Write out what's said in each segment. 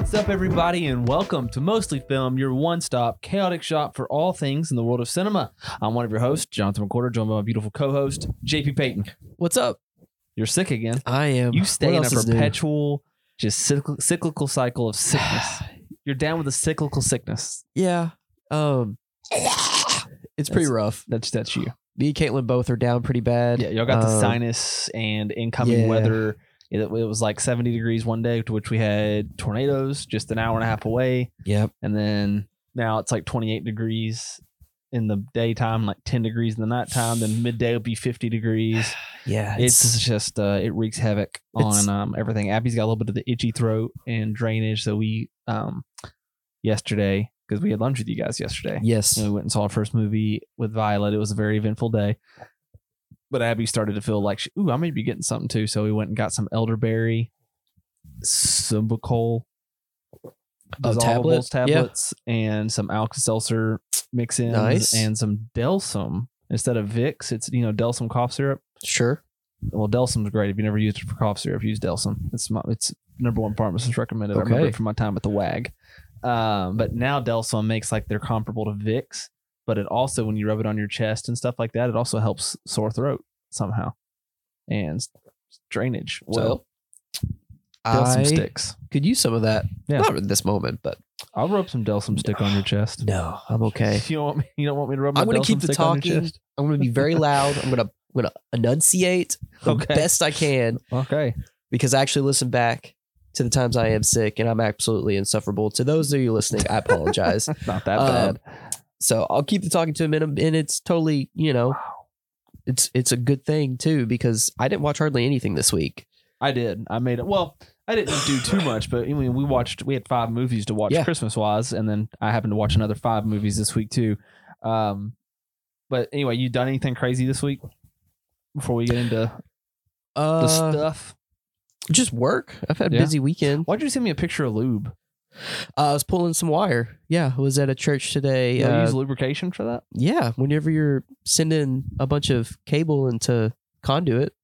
What's up, everybody, and welcome to Mostly Film, your one stop chaotic shop for all things in the world of cinema. I'm one of your hosts, Jonathan McCorder, joined by my beautiful co host, JP Payton. What's up? You're sick again. I am. You stay in a perpetual, just cyclical, cyclical cycle of sickness. You're down with a cyclical sickness. Yeah. Um. It's pretty That's- rough. That's that's you. Me and Caitlin both are down pretty bad. Yeah, y'all got the Um, sinus and incoming yeah. weather. It, it was like 70 degrees one day, to which we had tornadoes just an hour and a half away. Yep. and then now it's like 28 degrees in the daytime, like 10 degrees in the nighttime. Then midday will be 50 degrees. Yeah. It's, just uh, it wreaks havoc on um, everything. Abby's got a little bit of the itchy throat and drainage, so we um yesterday because we had lunch with you guys yesterday. yes. And we went and saw our first movie with Violet. It was a very eventful day. But Abby started to feel like, she, ooh, I may be getting something too. So we went and got some elderberry, Sambucol, A tablet? dissolvables tablets, and some Alka-Seltzer mix-ins, Nice. and some Delsym instead of Vicks. It's you know Delsym cough syrup. Sure. Well, Delsym's great. If you never used it for cough syrup, use Delsym. It's my, it's number one pharmacist recommended. I remember Okay. it from my time at the WAG. Um, but now Delsym makes like they're comparable to Vicks, but it also when you rub it on your chest and stuff like that, it also helps sore throat somehow and drainage. Well, Delsym I sticks. could use some of that. Yeah. Not at this moment, but I'll rub some Delsym stick on your chest. no, I'm okay. You don't want me? You don't want me to rub? My I'm gonna keep the talking. I'm gonna be very loud. I'm gonna I'm gonna enunciate the Okay. best I can Okay. because I actually listen back to the times I am sick and I'm absolutely insufferable. To those of you listening, I apologize. Not that Um, bad. So I'll keep the talking to him, and, and it's totally, you know, it's it's a good thing too because I didn't watch hardly anything this week. I did. I made it. Well, I didn't do too much, but I mean, we watched. We had five movies to watch Yeah. Christmas wise, and then I happened to watch another five movies this week too. Um, but anyway, you done anything crazy this week? Before we get into the Uh, stuff, just work. I've had a Yeah. busy weekend. why'd you send me a picture of lube? Uh, I was pulling some wire. Yeah, I was at a church today. You Uh, use lubrication for that? yeah, whenever you're sending a bunch of cable into conduit,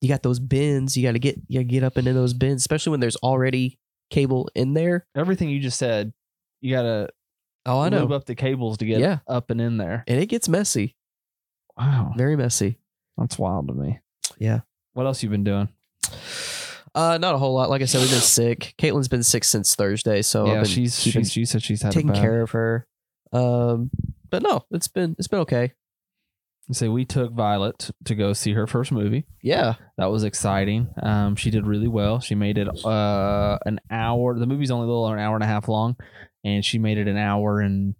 you got those bins. You got to get you got to get up into those bins, especially when there's already cable in there. Everything you just said, you gotta Oh, I know, up the cables to get Yeah. up and in there. and it gets messy, Wow, very messy. that's wild to me. Yeah. What else you been doing? Uh, not a whole lot. Like I said, we've been sick. Caitlin's been sick since Thursday, so yeah, I've been she's keeping- she's she said she's had taking care of her. Um, but no, it's been it's been okay. So we took Violet to go see her first movie. Yeah, That was exciting. Um, she did really well. She made it uh an hour. The movie's only a little over an hour and a half long, and she made it an hour and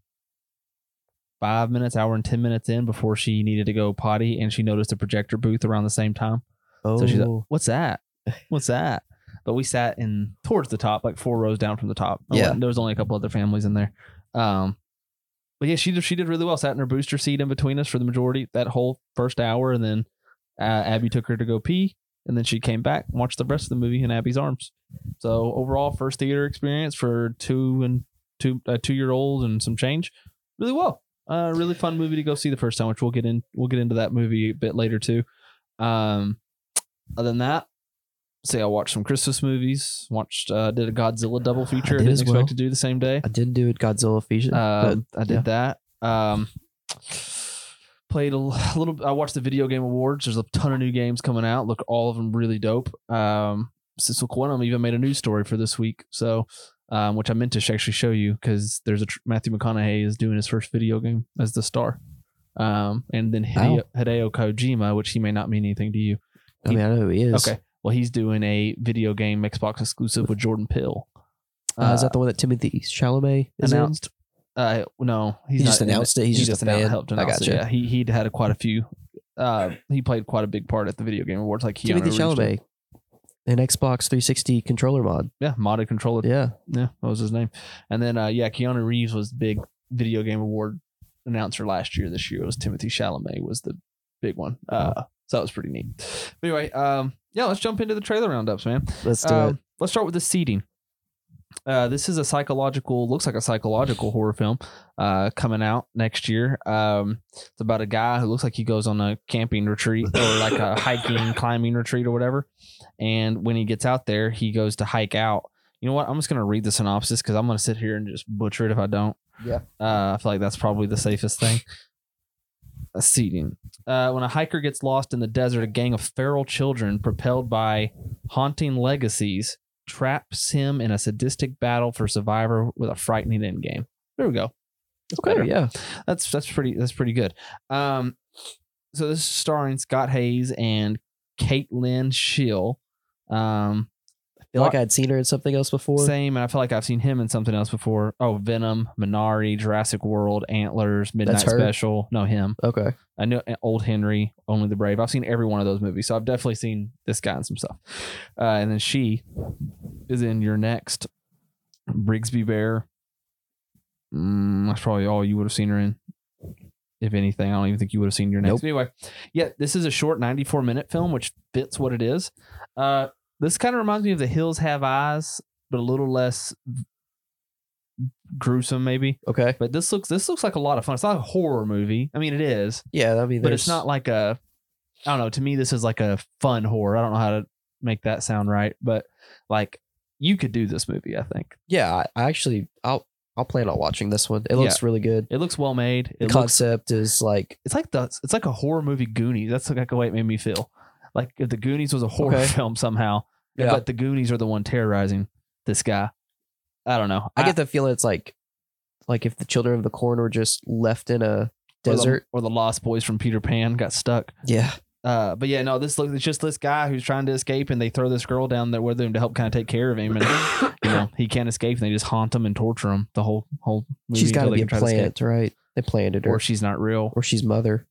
five minutes, hour and ten minutes in before she needed to go potty, and she noticed a projector booth around the same time. oh, So she's like, "What's that? What's that?" But we sat in towards the top, like four rows down from the top. Yeah. there was only a couple other families in there. Um, but yeah, she did. She did really well. Sat in her booster seat in between us for the majority that whole first hour, and then uh, Abby took her to go pee, and then she came back and watched the rest of the movie in Abby's arms. So overall, first theater experience for two and two uh, two year old and some change, really well. Uh, really fun movie to go see the first time, which we'll get in. We'll get into that movie a bit later too. Um, other than that, say I watched some Christmas movies. Watched uh, did a Godzilla double feature. I, did didn't expect well. to do the same day. I did do it Godzilla Fusion. Uh, but I did that. Um, played a little. I watched the video game awards. There's a ton of new games coming out. Look, all of them really dope. Um, Cecil Quantum even made a news story for this week. So, um, which I meant to actually show you because there's a tr- Matthew McConaughey is doing his first video game as the star. Um, and then Hideo, Hideo Kojima, which he may not mean anything to you. I mean, I know who he is. Okay. Well, he's doing a video game Xbox exclusive with Jordan Peele. Uh, is that the one that Timothée Chalamet is announced? Uh, no, he's He just not announced it. He's he just a annou- fan. helped I announce it. gotcha. Yeah, he he'd had a, quite a few. Uh, he played quite a big part at the video game awards, like in? Keanu Timothy. Chalamet, an Xbox 360 controller mod. Yeah, modded controller. Yeah, Yeah, that was his name. And then uh, yeah, Keanu Reeves was the big video game award announcer last year. This year it was Timothée Chalamet was the big one. Uh, so that was pretty neat. But anyway, um, yeah, let's jump into the trailer roundups, man. let's do Um, it. Let's start with the seeding. Uh, this is a psychological, looks like a psychological horror film uh, coming out next year. Um, it's about a guy who looks like he goes on a camping retreat or like a hiking, climbing retreat or whatever. And when he gets out there, he goes to hike out You know what? I'm just gonna read the synopsis because I'm gonna sit here and just butcher it if I don't. Yeah. Uh, I feel like that's probably the safest thing. A seeding. Uh, when a hiker gets lost in the desert, a gang of feral children propelled by haunting legacies traps him in a sadistic battle for survivor with a frightening endgame. There we go. That's better. Okay, yeah. That's that's pretty that's pretty good. Um, so this is starring Scott Haze and Kate Lyn Sheil. Um, feel like I'd seen her in something else before. same, and I feel like I've seen him in something else before. Oh, Venom, Minari, Jurassic World, Antlers, Midnight her? Special. No, him. Okay. I know Old Henry, Only the Brave. I've seen every one of those movies, so I've definitely seen this guy in some stuff. Uh, and then she is in You're Next Brigsby Bear. Mm, that's probably all you would have seen her in. If anything, I don't even think you would have seen You're Next. Nope. Anyway, yeah, this is a short 94 minute film, which fits what it is. Uh, this kind of reminds me of The Hills Have Eyes, but a little less gruesome, maybe. Okay. But this looks this looks like a lot of fun. It's not a horror movie. I mean, it is, Yeah, I mean, but it's not like a I don't know. To me, this is like a fun horror. I don't know how to make that sound right, but like you could do this movie. I think Yeah, I, I actually, I'll, I'll plan on watching this one. It looks really good. it looks well made. The It looks concept is like, it's like the it's like a horror movie Goonies. That's like the way it made me feel. Like if the Goonies was a horror Okay. film somehow, Yeah. but the Goonies are the one terrorizing this guy. I don't know. I get the feeling it's like, like if the children of the corn were just left in a or the- desert. or the Lost Boys from Peter Pan got stuck. Yeah. Uh, but yeah, no, this looks it's just this guy who's trying to escape, and they throw this girl down there with him to help kind of take care of him, and you know he can't escape, and they just haunt him and torture him the whole whole. Movie She's got to be a can try to escape. plant, right? They planted her. or she's not real, or she's mother.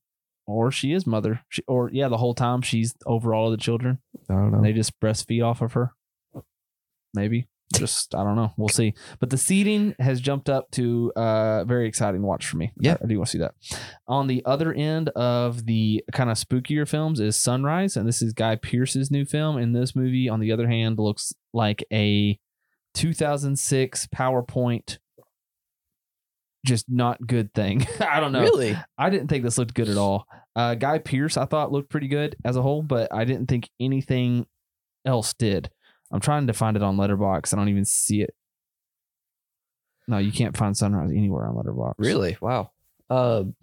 Or she is mother, she, or yeah, the whole time she's over all of the children. I don't know. and they just breastfeed off of her. Maybe. Just I don't know. We'll see. But the seeding has jumped up to uh very exciting watch for me. Yeah. I, I do want to see that. On the other end of the kind of spookier films is Sunrise, and this is Guy Pearce's new film. And this movie, on the other hand, looks like a 2006 PowerPoint. Just not good thing. I don't know. Really? I didn't think this looked good at all. Uh, Guy Pearce, I thought looked pretty good as a whole, but I didn't think anything else did. I'm trying to find it on Letterboxd. I don't even see it. No, you can't find Sunrise anywhere on Letterboxd. Really? Wow. Um,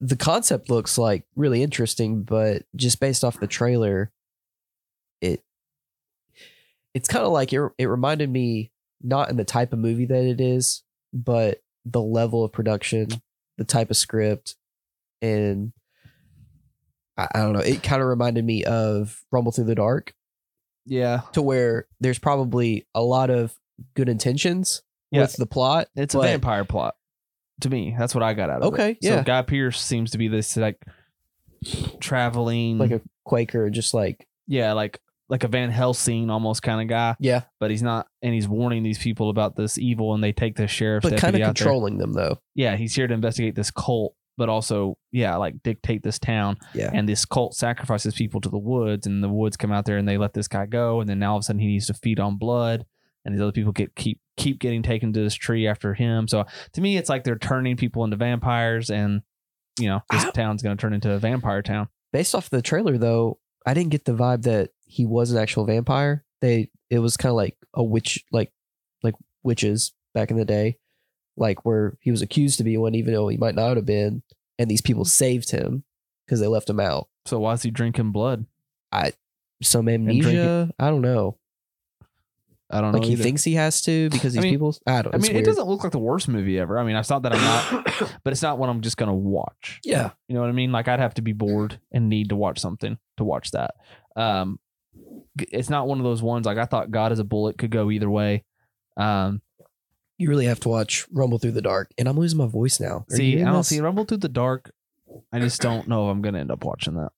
the concept looks like really interesting, but just based off the trailer, it it's kind of like it, it reminded me not in the type of movie that it is, but the level of production, the type of script, and I, I don't know. It kind of reminded me of Rumble Through the Dark, Yeah, to where there's probably a lot of good intentions Yeah. with the plot. it's a vampire plot. To me, that's what I got out of it. Okay, So yeah. Guy Pearce seems to be this like traveling, like a Quaker, just like yeah, like like a Van Helsing almost kind of guy. yeah, But he's not, and he's warning these people about this evil, and they take the sheriff's but kind of controlling them though. yeah, he's here to investigate this cult, but also, yeah, like dictate this town. Yeah, And this cult sacrifices people to the woods, and the woods come out there and they let this guy go. And then now all of a sudden he needs to feed on blood, and these other people get keep keep getting taken to this tree after him. So to me, it's like they're turning people into vampires, and you know this town's going to turn into a vampire town. based off the trailer though, I didn't get the vibe that he was an actual vampire. They it was kind of like a witch, like like witches back in the day, like where he was accused to be one, even though he might not have been, and these people saved him because they left him out. So why is he drinking blood? I Some amnesia, I don't know. I don't know. Like he thinks he has to because I these mean- people. I don't. I mean, weird. it doesn't look like the worst movie ever. I mean, it's not that I'm not, but it's not what I'm just going to watch. Yeah, You know what I mean? Like I'd have to be bored and need to watch something to watch that. Um, it's not one of those ones like I thought God is a bullet could go either way. Um, you really have to watch Rumble Through the Dark, and I'm losing my voice now. Are see, I don't this? see Rumble Through the Dark. I just don't know if I'm going to end up watching that.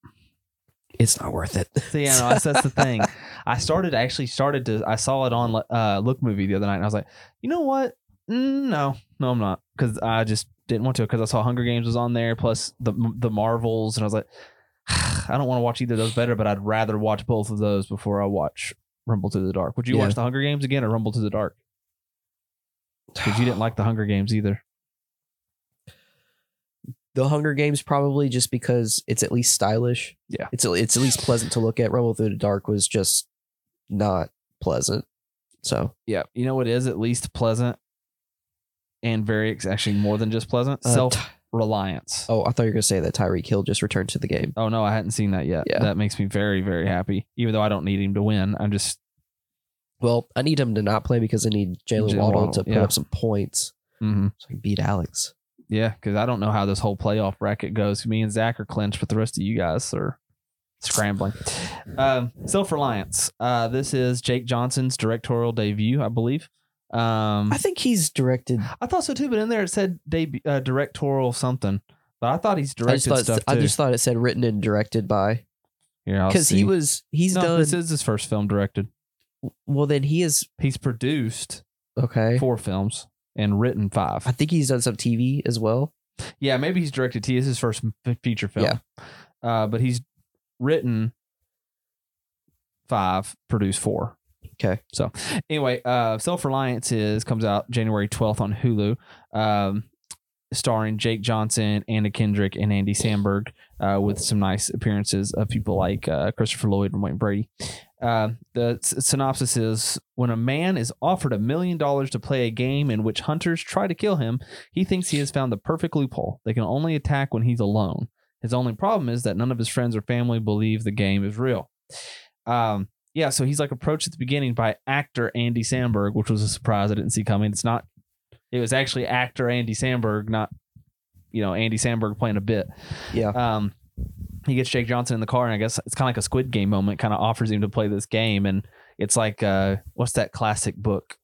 It's not worth it. See, yeah, no, that's, that's the thing. I started actually started to. I saw it on uh, Look Movie the other night, and I was like, you know what? Mm, no, no, I'm not, because I just didn't want to. Because I saw Hunger Games was on there, plus the the Marvels, and I was like, I don't want to watch either of those better, but I'd rather watch both of those before I watch Rumble to the Dark. Would you Yeah. watch the Hunger Games again or Rumble to the Dark? Because you didn't like the Hunger Games either. the Hunger Games probably just because it's at least stylish. Yeah. it's it's at least pleasant to look at. Rumble Through the Dark was just not pleasant. So Yeah, you know what is at least pleasant and very actually more than just pleasant. uh, Self reliance. oh, I thought you were gonna say that Tyreek Hill just returned to the game. Oh no, I hadn't seen that yet. Yeah. That makes me very very happy. Even though I don't need him to win, I'm just Well, I need him to not play because I need Jaylen Jaylen Waddle, Waddle, to put yeah. up some points mm-hmm. so I can beat Alex. yeah, because I don't know how this whole playoff bracket goes. Me and Zach are clinched, but the rest of you guys are scrambling. Um, Self reliance. Uh, this is Jake Johnson's directorial debut, I believe. Um, I think he's directed. I thought so too, but in there it said debut, uh, directorial something. But I thought he's I just directed thought stuff I too. just thought it said written and directed by Yeah, because he was he's no, done this is his first film directed. well. Then he is He's produced okay. four films and written five. I think he's done some TV as well. Yeah, maybe he's directed. T. is his first feature film. Yeah. uh, but he's written five, produced four. Okay. So anyway, uh, Self Reliance is comes out January twelfth on Hulu, um, starring Jake Johnson, Anna Kendrick, and Andy Samberg, uh, with some nice appearances of people like uh, Christopher Lloyd and Wayne Brady. Uh, the s- synopsis is when a man is offered a million dollars to play a game in which hunters try to kill him, he thinks he has found the perfect loophole. They can only attack when he's alone. His only problem is that none of his friends or family believe the game is real. Um, yeah, so he's like approached at the beginning by actor Andy Samberg, which was a surprise I didn't see coming. It's not. It was actually actor Andy Samberg, not you know Andy Samberg playing a bit. Yeah. Um, he gets Jake Johnson in the car, and I guess it's kind of like a Squid Game moment. Kind of offers him to play this game, and it's like uh, what's that classic book,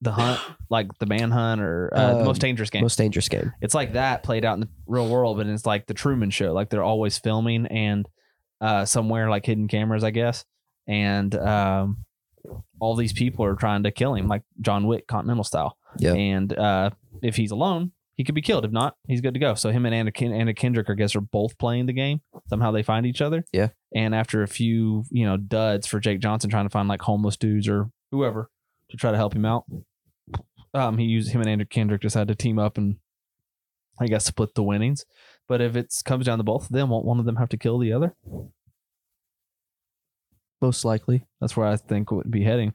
The Hunt, like the Manhunt or uh, the Um, Most Dangerous Game. Most dangerous game. It's like that played out in the real world, but it's like the Truman Show. Like they're always filming and uh, somewhere like hidden cameras, I guess. And um, all these people are trying to kill him, like John Wick, Continental style. Yeah. And uh, if he's alone, he could be killed. If not, he's good to go. So him and Anna, Ken- Anna Kendrick, I guess, are both playing the game. Somehow they find each other. Yeah. And after a few, you know, duds for Jake Johnson trying to find like homeless dudes or whoever to try to help him out, um, he used him and Andrew Kendrick just had to team up and I guess split the winnings. But if it comes down to both of them, won't one of them have to kill the other? Most likely. That's where I think it would be heading.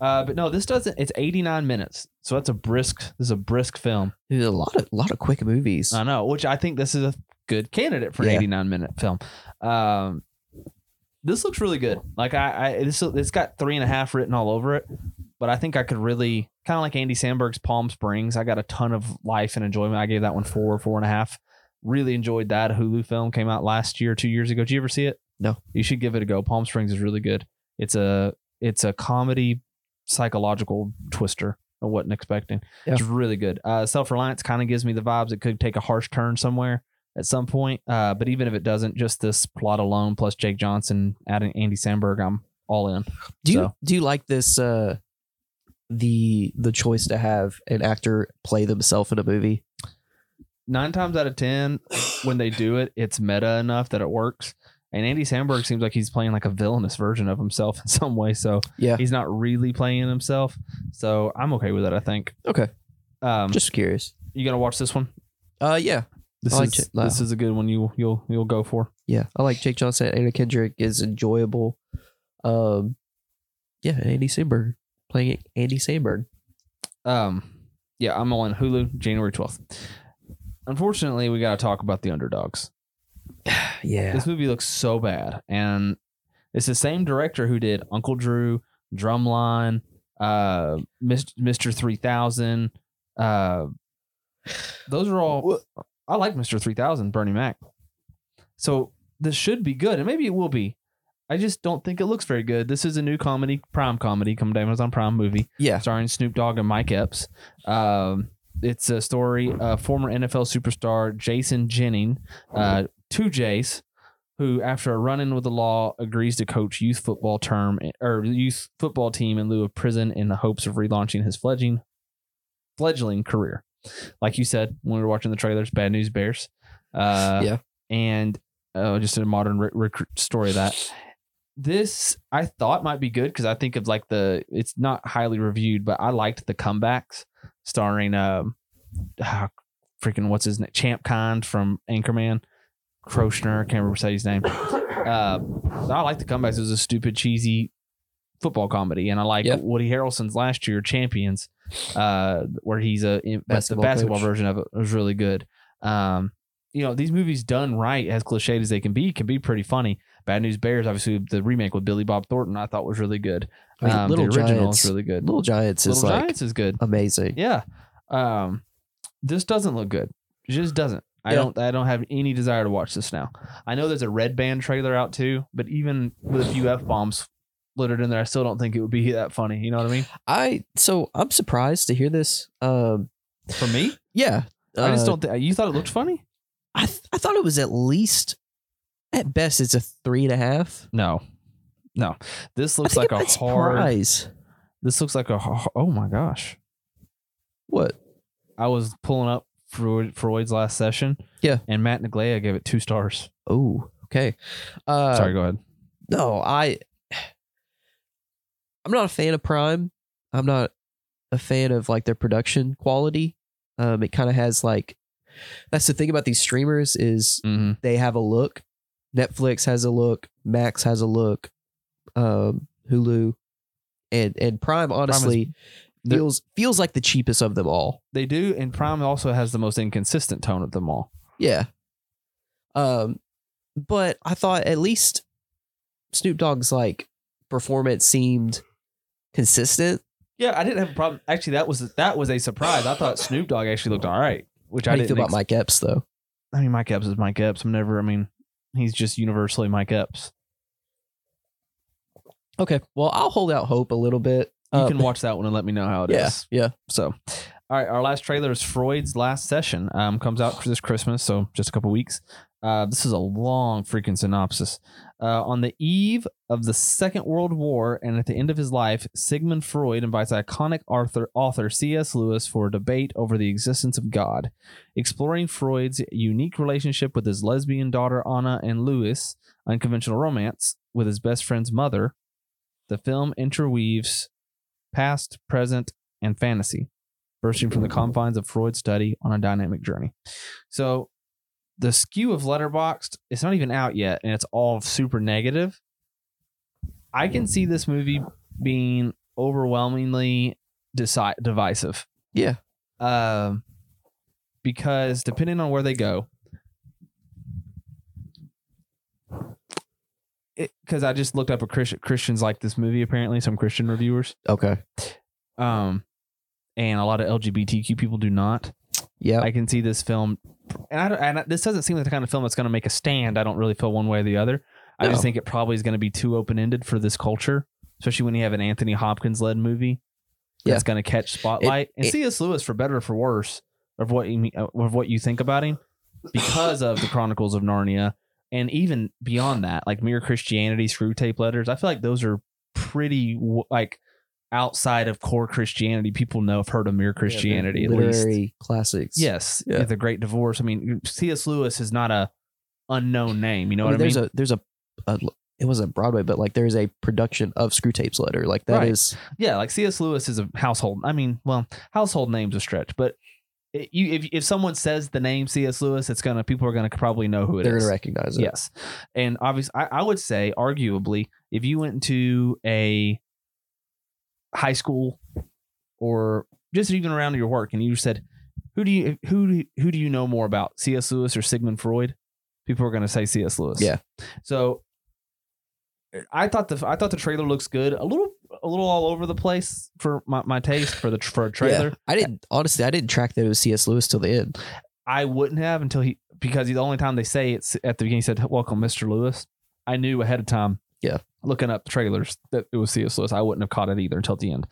Uh, but no, this doesn't. It's 89 minutes, so that's a brisk. This is a brisk film. There's a lot of lot of quick movies. I know, which I think this is a good candidate for an Yeah. 89 minute film. Um, this looks really good. Like I, I this it's got three and a half written all over it, but I think I could really kind of like Andy Samberg's Palm Springs. I got a ton of life and enjoyment. I gave that one four, four and a half. Really enjoyed that. A Hulu film came out last year, two years ago. Did you ever see it? No. You should give it a go. Palm Springs is really good. It's a it's a comedy psychological twister. I wasn't expecting. It's really good. Uh, Self reliance kind of gives me the vibes. It could take a harsh turn somewhere at some point. Uh, but even if it doesn't, just this plot alone plus Jake Johnson adding Andy Samberg, I'm all in. do you do you like this uh the the choice to have an actor play themselves in a movie? Nine times out of ten, when they do it, it's meta enough that it works. And Andy Samberg seems like he's playing like a villainous version of himself in some way. So Yeah. he's not really playing himself. So I'm okay with it. I think. Okay. Um, Just curious. you gonna watch this one? Uh yeah. This like is. No. this is a good one. You you'll you'll go for. Yeah. I like Jake Johnson. Anna Kendrick is enjoyable. Um yeah, Andy Samberg playing Andy Samberg. Um, yeah, I'm on Hulu January 12th. Unfortunately, we got to talk about the underdogs. Yeah. This movie looks so bad, and it's the same director who did Uncle Drew, Drumline, uh, Mr. 3000. Uh, those are all. I like Mr. 3000, Bernie Mac. So this should be good, and maybe it will be. I just don't think it looks very good. This is a new comedy, Prime comedy, come to Amazon Prime movie Yeah. starring Snoop Dogg and Mike Epps. Um, it's a story of former NFL superstar Jason Jennings, uh, two J's, who after a run-in with the law agrees to coach youth football term or youth football team in lieu of prison in the hopes of relaunching his fledgling fledgling career. Like you said when we were watching the trailers, Bad News Bears. Uh, Yeah. and uh, just a modern re- recruit story of that this I thought might be good because I think of like the it's not highly reviewed, but I liked the comebacks starring um ah, freaking what's his name Champ Kind from Anchorman, Kroshner, I can't remember say his name. Uh, I like the comebacks. It was a stupid, cheesy football comedy, and I like Yeah. Woody Harrelson's last year Champions, uh, where he's a the basketball coach. version of it was really good. Um, you know, these movies done right, as cliched as they can be, can be pretty funny. Bad News Bears, obviously, the remake with Billy Bob Thornton, I thought was really good. I mean, Um, Little the original Giants, is really good. Little Giants is Little like is good. amazing. Yeah. Um, this doesn't look good. It just doesn't. I Yeah. don't. I don't have any desire to watch this now. I know there's a Red Band trailer out too, but even with a few f bombs littered in there, I still don't think it would be that funny. You know what I mean? I so I'm surprised to hear this. Um, For me, yeah, I just uh, don't. think You thought it looked funny? I th- I thought it was at least, at best, it's a three and a half. No, no. This looks like a hard. surprise. This looks like a Oh my gosh! What? I was pulling up Freud, Freud's last session. Yeah. and Matt Neglia gave it two stars. Oh, okay. Uh, Sorry, go ahead. No, I. I'm not a fan of Prime. I'm not a fan of like their production quality. Um, it kind of has like. That's the thing about these streamers is Mm-hmm. they have a look. Netflix has a look. Max has a look. Um, Hulu, and and Prime honestly they're- feels feels like the cheapest of them all. They do, and Prime also has the most inconsistent tone of them all. Yeah. Um, but I thought at least Snoop Dogg's like performance seemed consistent. Yeah, I didn't have a problem. Actually, that was that was a surprise. I thought Snoop Dogg actually looked all right, which How I do you didn't. feel about ex- Mike Epps though? I mean, Mike Epps is Mike Epps. I'm never. I mean, he's just universally Mike Epps. Okay, well I'll hold out hope a little bit. You Uh, can watch that one and let me know how it is. yeah, yeah. So, all right, our last trailer is Freud's Last Session. Um, comes out for this Christmas, so just a couple weeks. Uh, this is a long freaking synopsis. Uh, on the eve of the Second World War and at the end of his life, Sigmund Freud invites iconic author, author C.S. Lewis for a debate over the existence of God. Exploring Freud's unique relationship with his lesbian daughter Anna and Lewis' unconventional romance with his best friend's mother, the film interweaves past, present, and fantasy, bursting from the confines of Freud's study on a dynamic journey. So the skew of Letterboxd, it's not even out yet, and it's all super negative. I can see this movie being overwhelmingly deci- divisive. Yeah. Um, because depending on where they go, because I just looked up a Christian Christians like this movie. Apparently, some Christian reviewers Okay. um, and a lot of LGBTQ people do not. Yeah. I can see this film, and I don't, and this doesn't seem like the kind of film that's going to make a stand. I don't really feel one way or the other. I No. just think it probably is going to be too open ended for this culture, especially when you have an Anthony Hopkins led movie that's going to catch spotlight. and it- C.S. Lewis, for better or for worse, of what you mean, of what you think about him, because of the Chronicles of Narnia, and even beyond that, like Mere Christianity, Screwtape Letters. I feel like those are pretty like outside of core Christianity. People know have heard of Mere Christianity at least. literary classics. Yes, Yeah. the Great Divorce. I mean, C.S. Lewis is not a unknown name. You know I mean, what I mean? there's a there's a, a it wasn't Broadway, but like there's a production of Screw Tapes Letter. Like that is Right. yeah, like C.S. Lewis is a household. I mean, well, household name's a stretch, but it, you if if someone says the name C.S. Lewis, it's gonna people are gonna probably know who it they're is. gonna recognize it. Yes, and obviously, I, I would say, arguably, if you went to a high school or just even around your work, and you said, "Who do you who do who do you know more about, C.S. Lewis or Sigmund Freud?" People are going to say C.S. Lewis. Yeah. So, I thought the I thought the trailer looks good. A little a little all over the place for my, my taste for the for a trailer. Yeah. I didn't honestly. I didn't track that it was C.S. Lewis till the end. I wouldn't have until he because the only time they say it's at the beginning he said welcome Mr. Lewis. I knew ahead of time. Yeah. Looking up the trailers that it was C.S. Lewis. I wouldn't have caught it either until the end.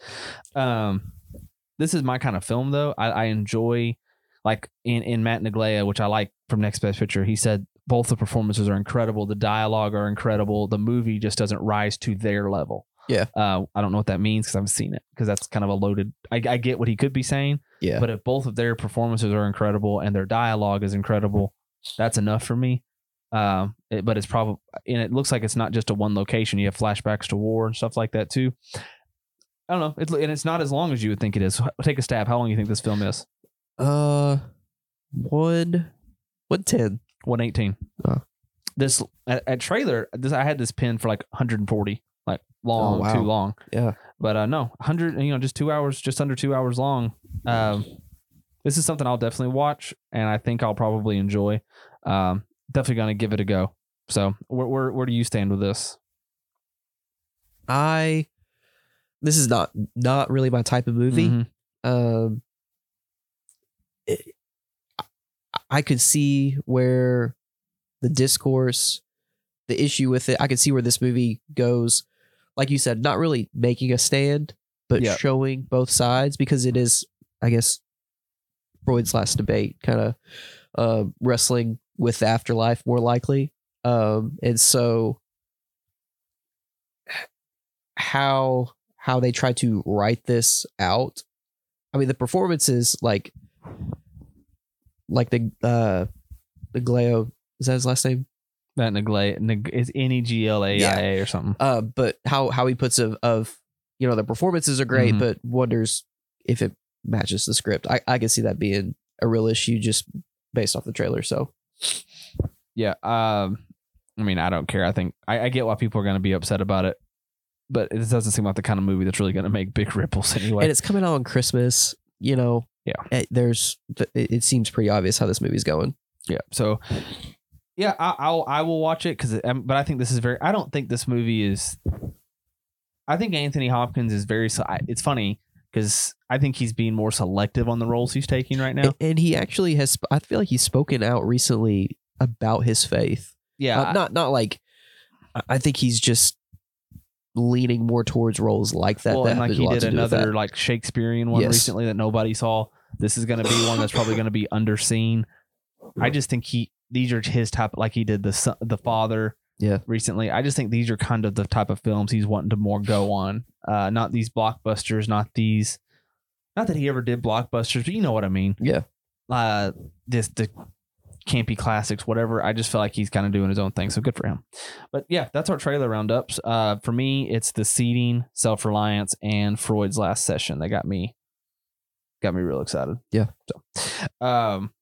Um this is my kind of film though. I, I enjoy like in, in Matt Neglia, which I like from Next Best Picture, he said both the performances are incredible, the dialogue are incredible, the movie just doesn't rise to their level. Yeah. Uh, I don't know what that means because I haven't seen it because that's kind of a loaded. I, I get what he could be saying, Yeah. but if both of their performances are incredible and their dialogue is incredible, that's enough for me. Um, it- but it's probably and it looks like it's not just a one location. You have flashbacks to war and stuff like that too. I don't know. It's and it's not as long as you would think it is. Take a stab. How long do you think this film is? uh, one, one ten. One eighteen. Oh. This at, at trailer. This I had this pin for like 140 like long, Oh, wow. too long. Yeah. But uh, no, hundred, you know, just two hours, just under two hours long. Um, this is something I'll definitely watch, and I think I'll probably enjoy. Um, definitely gonna give it a go. So, where where, where do you stand with this? I this is not not really my type of movie. Mhm. Um, it- I could see where the discourse, the issue with it, I could see where this movie goes. Like you said, not really making a stand, but Yeah. showing both sides because it is, I guess, Freud's last debate, kind of uh, wrestling with the afterlife more likely. Um, and so, how how they try to write this out. I mean, the performances like like the uh the Gleo is that his last name? That neglect neg- is N E G L A I A or something. Uh, but how how he puts of of you know the performances are great, Mhm. but wonders if it matches the script. I I can see that being a real issue just based off the trailer. So Yeah. Um, I mean, I don't care. I think I, I get why people are going to be upset about it, but it doesn't seem like the kind of movie that's really going to make big ripples anyway. and it's coming out on Christmas. You know, Yeah. eh, there's it, it seems pretty obvious how this movie's going. yeah. So, yeah, I, I'll I will watch it because, um, but I think this is very. I don't think this movie is. I think Anthony Hopkins is very. It's funny because I think he's being more selective on the roles he's taking right now. And he actually has. I feel like he's spoken out recently about his faith. Yeah, Uh, not not like. I- think he's just leaning more towards roles like that. well, that and like he did to do with another like Shakespearean one Yes. recently that nobody saw. This is going to be one that's probably going to be underseen. I just think he these are his type, like he did the son, the father, Yeah. recently. I just think these are kind of the type of films he's wanting to more go on. Uh, not these blockbusters, not these. Not that he ever did blockbusters, but you know what I mean. Yeah. Uh, this the campy classics, whatever. I just feel like he's kind of doing his own thing, so good for him. But yeah, that's our trailer roundups. Uh, for me, it's the seeding, self reliance, and Freud's last session. They got me, got me real excited. Yeah. So, um,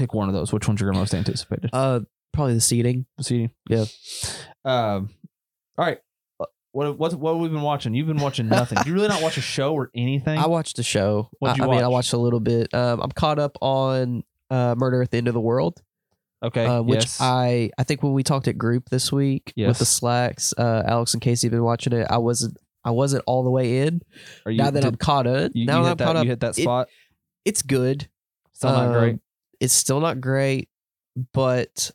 pick one of those. Which one's your most anticipated? Uh, probably the seeding. The seeding. Yeah. Um. All right. Uh, What what what have we been watching? You've been watching nothing. Did you really not watch a show or anything? I watched a show. What'd you I, I mean, I watched a little bit. Um, I'm caught up on uh, Murder at the End of the World, okay. uh, which yes. I I think when we talked at group this week with the slacks, uh, Alex and Casey have been watching it. I wasn't I wasn't all the way in. Are you, now that did- I'm caught up, you, now you that I'm that, caught up, you hit that it- spot. it's good. Still not great. It's still not great, but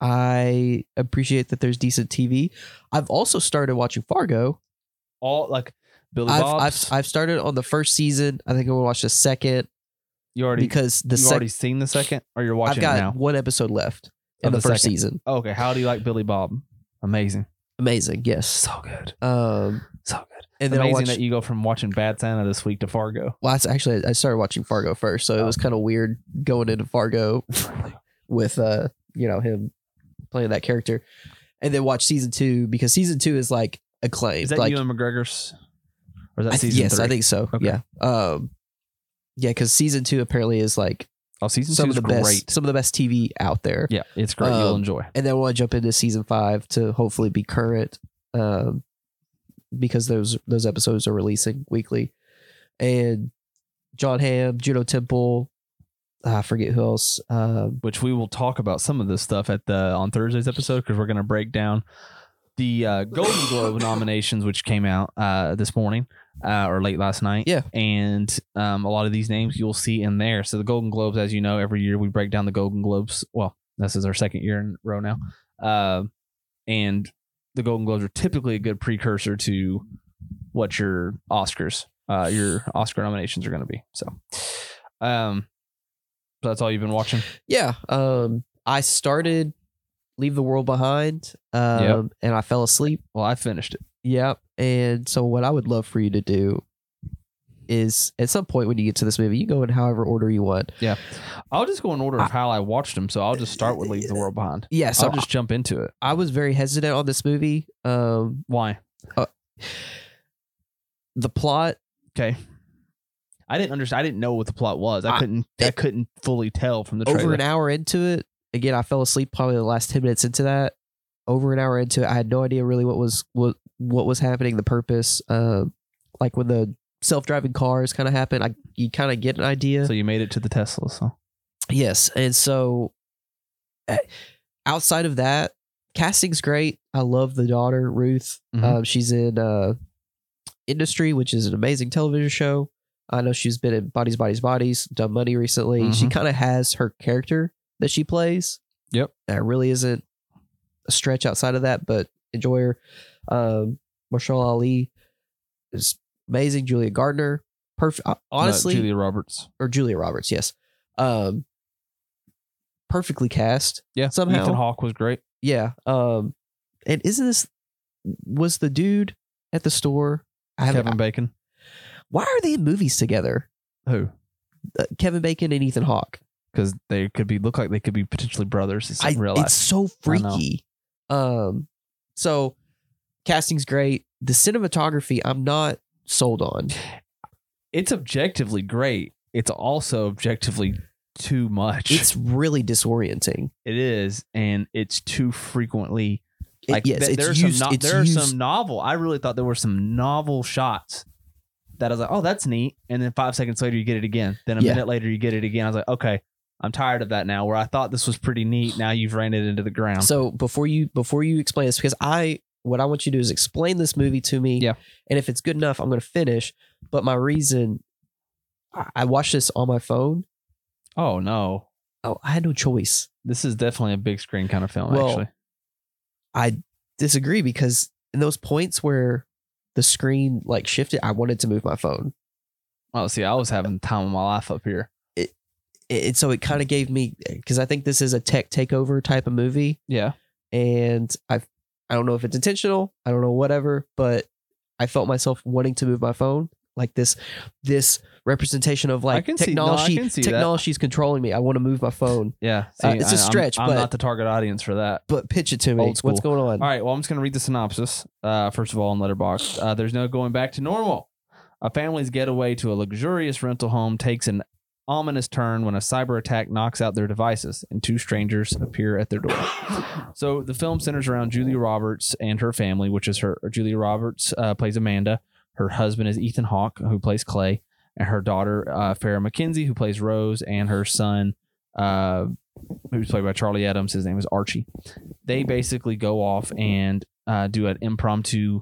I appreciate that there's decent TV. I've also started watching Fargo. All like Billy I've, Bob's. I've I've started on the first season. I think I'm gonna watch the second you already because the you second already seen the second, or you're watching I've got it now. one episode left in the, the first second. season. Oh, okay. How do you like Billy Bob? Amazing. Amazing, yes. So good. Um, So good. And then I Amazing watched. that you go from watching Bad Santa this week to Fargo. well, that's actually I started watching Fargo first, so it Oh. was kind of weird going into Fargo with uh you know him playing that character, and then watch season two because season two is like acclaimed. Is that like, and McGregor's? Or is that I season yes, three? I think so. Okay. Yeah. Um, yeah, because season two apparently is like Oh, season some of the best, some of the best TV out there. Yeah, it's great. You'll Um, enjoy. and then I to jump into season five to hopefully be current, um, because those those episodes are releasing weekly, and Jon Hamm, Juno Temple, I forget who else. Um, which we will talk about some of this stuff at the on Thursday's episode because we're going to break down the uh, Golden Globe nominations, which came out uh, this morning uh, or late last night. Yeah. and um, a lot of these names you'll see in there. So the Golden Globes, as you know, every year we break down the Golden Globes. Well, this is our second year in a row now, uh, and the Golden Globes are typically a good precursor to what your Oscars, uh, your Oscar nominations are going to be. So, um, so that's all you've been watching. yeah, um, I started Leave the World Behind, um, and I fell asleep. Well, I finished it. Yep. And so what I would love for you to do is at some point when you get to this movie, you go in however order you want. Yeah, I'll just go in order of how I watched them. So I'll just start with Leave the World Behind. Yeah, so I'll just jump into it. I was very hesitant on this movie. Um, Why? the plot, Okay. I didn't understand. I didn't know what the plot was. I I- couldn't. I couldn't fully tell from the over trailer. an hour into it, again, I fell asleep probably the last ten minutes into that. Over an hour into it, I had no idea really what was what what was happening, the purpose. Uh, like when the self-driving cars kind of happen, I you kind of get an idea. So you made it to the Tesla. So Yes, and so uh, outside of that, casting's great. I love the daughter Ruth. Mhm. Um, she's in uh, Industry, which is an amazing television show. I know she's been in Bodies, Bodies, Bodies, Dumb Money recently. She Mhm. kind of has her character that she plays. Yep. That really isn't a stretch outside of that, but enjoy her. Um, Mahershala Ali is amazing. Julia Gardner, perfect. No, Honestly, Julia Roberts. or Julia Roberts, yes. Um perfectly cast. Yeah, Somehow. Ethan Hawke was great. Yeah. Um and isn't this was the dude at the store? I Kevin Bacon. why are they in movies together? Who? Uh, Kevin Bacon and Ethan Hawke. Because they could be look like they could be potentially brothers I, it's so freaky. Um so casting's great. The cinematography I'm not sold on. It's objectively great. It's also objectively too much. It's really disorienting. it is, and it's too frequently It- like yes, th- it's there are used, some no- there are used, some novel. I really thought there were some novel shots that I was like, oh, that's neat. And then five seconds later, you get it again. Then a Yeah. minute later, you get it again. I was like, okay, I'm tired of that now. Where I thought this was pretty neat, now you've ran it into the ground. So before you before you explain this, because I what I want you to do is explain this movie to me. Yeah. And if it's good enough, I'm going to finish. But my reason, I, I watched this on my phone. oh no, Oh, I had no choice. this is definitely a big screen kind of film. Well, actually, I disagree because in those points where the screen like shifted, I wanted to move my phone. oh, see, I was having the time of my life up here. It, it so it kind of gave me because I think this is a tech takeover type of movie, Yeah, and I I don't know if it's intentional. I don't know whatever, but I felt myself wanting to move my phone. Like this, this representation of like see- no, technology. can see that. technology is controlling me. I want to move my phone, yeah. Uh, it's a stretch, I'm, but- not the target audience for that. but pitch it to me. What's going on? All right. Well, I'm just going to read the synopsis. Uh, first of all, in Letterboxd, uh, there's no going back to normal. A family's getaway to a luxurious rental home takes an ominous turn when a cyber attack knocks out their devices and two strangers appear at their door. So the film centers around Julia Roberts and her family, which is her Julia Roberts uh, plays Amanda. Her husband is Ethan Hawke, who plays Clay, and her daughter uh, Farrah Mackenzie, who plays Rose, and her son, uh, who's played by Charlie Adams. His name is Archie. They basically go off and uh, do an impromptu.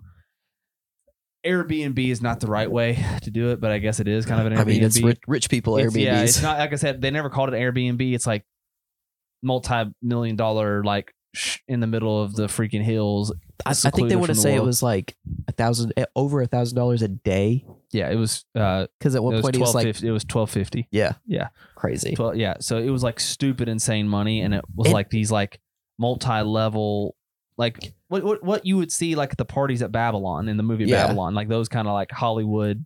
Airbnb is not the right way to do it, but I guess it is kind of an Airbnb. I mean, it's rich, rich people It's- Airbnbs. Yeah, it's not like I said. They never called it Airbnb. It's like multi-million dollar, like sh- in the middle of the freaking hills. I, I think they want to the say it was like a thousand, eh, over a thousand dollars a day. Yeah, it was. Uh, Because at it one was point he was like. It was twelve fifty. yeah, Yeah. crazy. Twelve. Yeah. So it was like stupid, insane money, and it was And- like these like multi-level, like what what what you would see like the parties at Babylon in the movie Yeah. Babylon, like those kind of like Hollywood.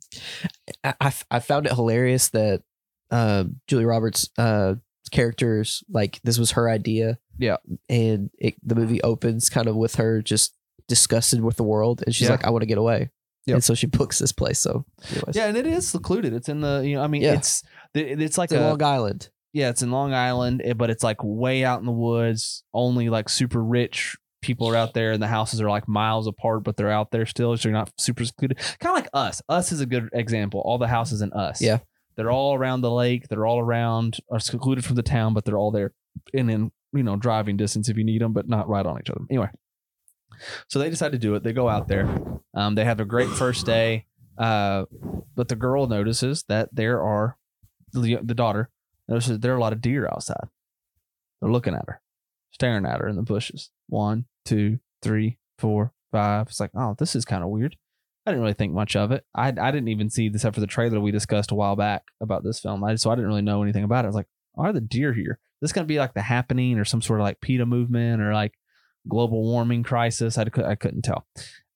I, I f- I found it hilarious that uh, Julie Roberts' uh, characters like this was her idea. Yeah. and it, the movie opens kind of with her just disgusted with the world, and she's Yeah. like, "I want to get away." Yep. And so she books this place. So, anyways. Yeah, and it is secluded. It's in the you know. I mean, Yeah. it's it- it's like it's a Long Island. yeah, it's in Long Island, eh, but it's like way out in the woods. Only like super rich people are out there, and the houses are like miles apart, but they're out there still, so you're not super secluded. Kind of like us. Us is a good example. All the houses in us. Yeah. they're all around the lake. They're all around, are secluded from the town, but they're all there, and in you know driving distance if you need them, but not right on each other. Anyway, so they decide to do it. They go out there. Um, they have a great first day. Uh, but the girl notices that there are the, the daughter notices there are a lot of deer outside. They're looking at her, staring at her in the bushes. One, two, three, four, five. It's like, oh, this is kind of weird. I didn't really think much of it. I, I didn't even see this except for the trailer we discussed a while back about this film. I so I didn't really know anything about it. I was like, are the deer here? This gonna be like the happening or some sort of like PETA movement or like global warming crisis. I, I couldn't tell.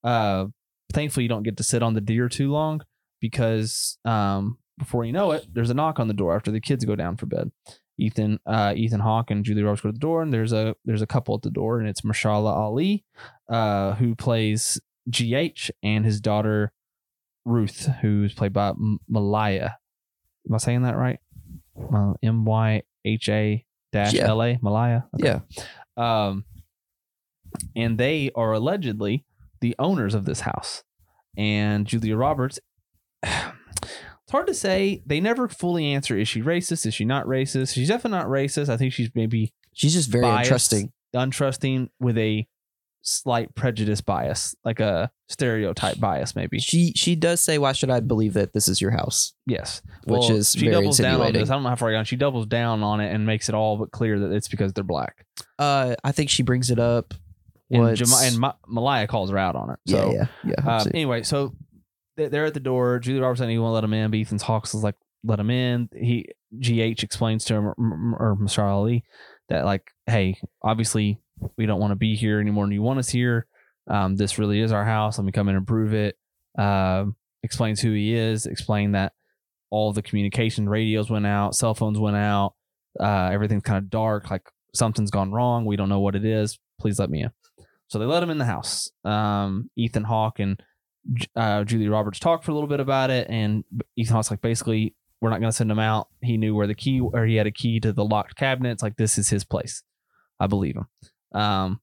Uh, thankfully, you don't get to sit on the deer too long because um, before you know it, there's a knock on the door after the kids go down for bed. Ethan, uh, Ethan Hawke and Julie Roberts go to the door, and there's a there's a couple at the door, and it's Mahershala Ali, uh, who plays GH, and his daughter Ruth, who's played by M- Malaya. Am I saying that right? M Y H A dash L A Malaya. Okay. Yeah. Um, and they are allegedly the owners of this house. And Julia Roberts, it's hard to say. They never fully answer is she racist? Is she not racist? She's definitely not racist. I think she's maybe She's just very Biased. interesting. untrusting with a slight prejudice bias, like a stereotype bias, maybe. She she does say, "Why should I believe that this is your house?" Yes. Which Well, is she very doubles down on this. I don't know how far I got. She doubles down on it and makes it all but clear that it's because they're black. Uh, I think she brings it up. And, Jama- and Ma- Malaya calls her out on it. So yeah, yeah, yeah. So- anyway, so they're at the door. Julie Roberts said he won't let him in. But Ethan Hawks is like, let him in. He GH explains to him or, Mr. Ali that like, hey, obviously we don't want to be here anymore than you want us here. Um, this really is our house. Let me come in and prove it. Um, explains who he is. Explain that all the communication radios went out, cell phones went out. Uh, everything's kind of dark. Like something's gone wrong. We don't know what it is. Please let me in. So they let him in the house. Um, Ethan Hawke and uh, Julia Roberts talked for a little bit about it, and Ethan Hawke's like, basically, we're not going to send him out. He knew where the key, or he had a key to the locked cabinet. It's like this is his place. I believe him. Um,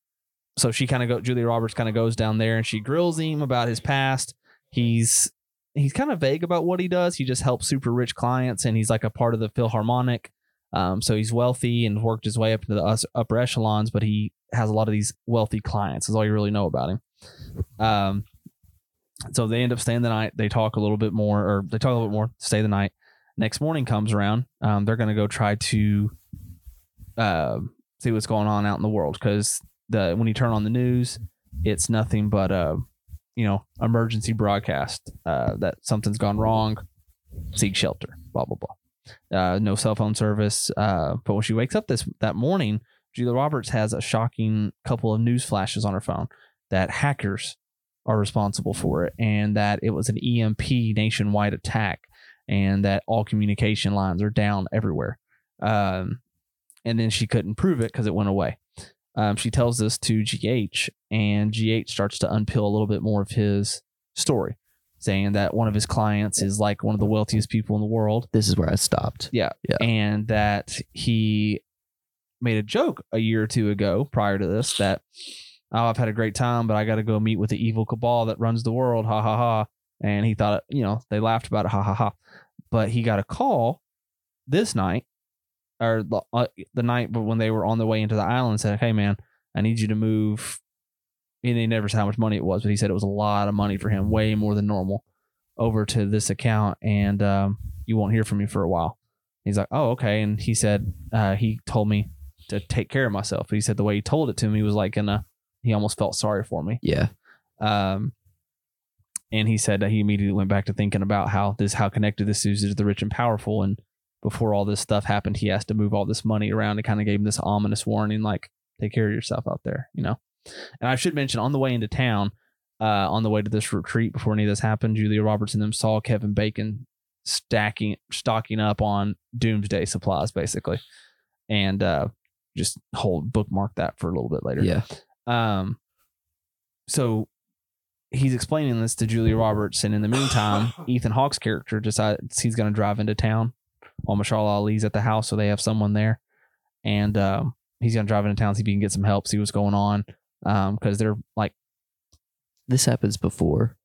so she kind of go. Julie Roberts kind of goes down there and she grills him about his past. He's he's kind of vague about what he does. He just helps super rich clients, and he's like a part of the Philharmonic. Um, so he's wealthy and worked his way up to the upper echelons, but he has a lot of these wealthy clients. Is all you really know about him. Um, so they end up staying the night. They talk a little bit more, or they talk a little bit more. Stay the night. Next morning comes around. Um, they're gonna go try to uh, see what's going on out in the world because the when you turn on the news, it's nothing but uh, you know, emergency broadcast uh, that something's gone wrong. Seek shelter. Blah blah blah. Uh, no cell phone service. Uh, but when she wakes up this that morning, Julia Roberts has a shocking couple of news flashes on her phone that hackers are responsible for it and that it was an EMP nationwide attack and that all communication lines are down everywhere. Um, and then she couldn't prove it because it went away. Um, she tells this to GH, and GH starts to unpeel a little bit more of his story, saying that one of his clients is like one of the wealthiest people in the world this is where I stopped. Yeah. and that he made a joke a year or two ago prior to this that oh I've had a great time but I got to go meet with the evil cabal that runs the world. Ha ha ha. And he thought you know they laughed about it. Ha ha ha. But he got a call this night or the, uh, the night but when they were on the way into the island and said hey man I need you to move. And he never said how much money it was but he said it was a lot of money for him way more than normal over to this account. And um, you won't hear from me for a while. He's like, oh, okay. And he said, uh, he told me to take care of myself. But he said the way he told it to me was like in a, he almost felt sorry for me. Yeah. Um, and he said that he immediately went back to thinking about how this, how connected this is to the rich and powerful. And before all this stuff happened, he has to move all this money around. It kind of gave him this ominous warning, like, take care of yourself out there, you know? And I should mention on the way into town, uh, on the way to this retreat before any of this happened, Julia Roberts and them saw Kevin Bacon stacking stocking up on doomsday supplies basically and uh just hold bookmark that for a little bit later Yeah. Um so he's explaining this to julia roberts and in the meantime ethan hawke's character decides he's going to drive into town while Mahershala Ali's at the house so they have someone there and um he's going to drive into town see if he can get some help see what's going on um because they're like This happens before.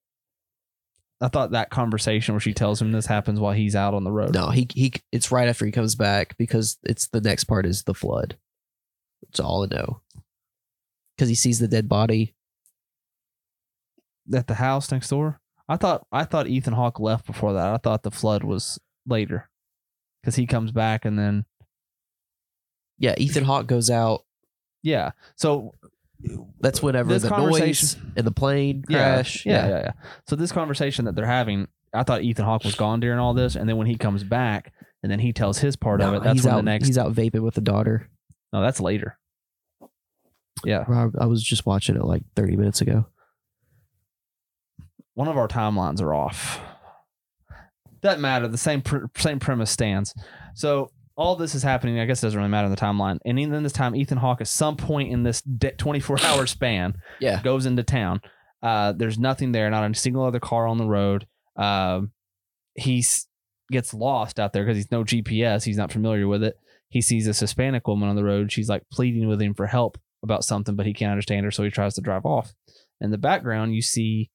i thought that conversation where she tells him this happens while he's out on the road No, he he. It's right after he comes back because it's the next part is the flood. It's all I know. Because he sees the dead body. at the house next door. I thought I thought Ethan Hawke left before that. I thought the flood was later because he comes back and then Yeah, Ethan Hawke goes out. yeah. So That's whenever the noise and the plane yeah, crash. Yeah, yeah, yeah. So this conversation that they're having, I thought Ethan Hawke was gone during all this, and then when he comes back and then he tells his part of it, that's when out. the next. He's out vaping with the daughter. No, that's later. Yeah, Rob, I was just watching it like 30 minutes ago. one of our timelines are off. Doesn't matter. The same pr- same premise stands. So all this is happening. I guess it doesn't really matter in the timeline. And in this time, Ethan Hawke, at some point in this 24 hour span, Yeah. goes into town. Uh, there's nothing there, not a single other car on the road. Um, he gets lost out there because he's no GPS. He's not familiar with it. He sees this Hispanic woman on the road. She's like pleading with him for help about something, but he can't understand her, so he tries to drive off. In the background, you see,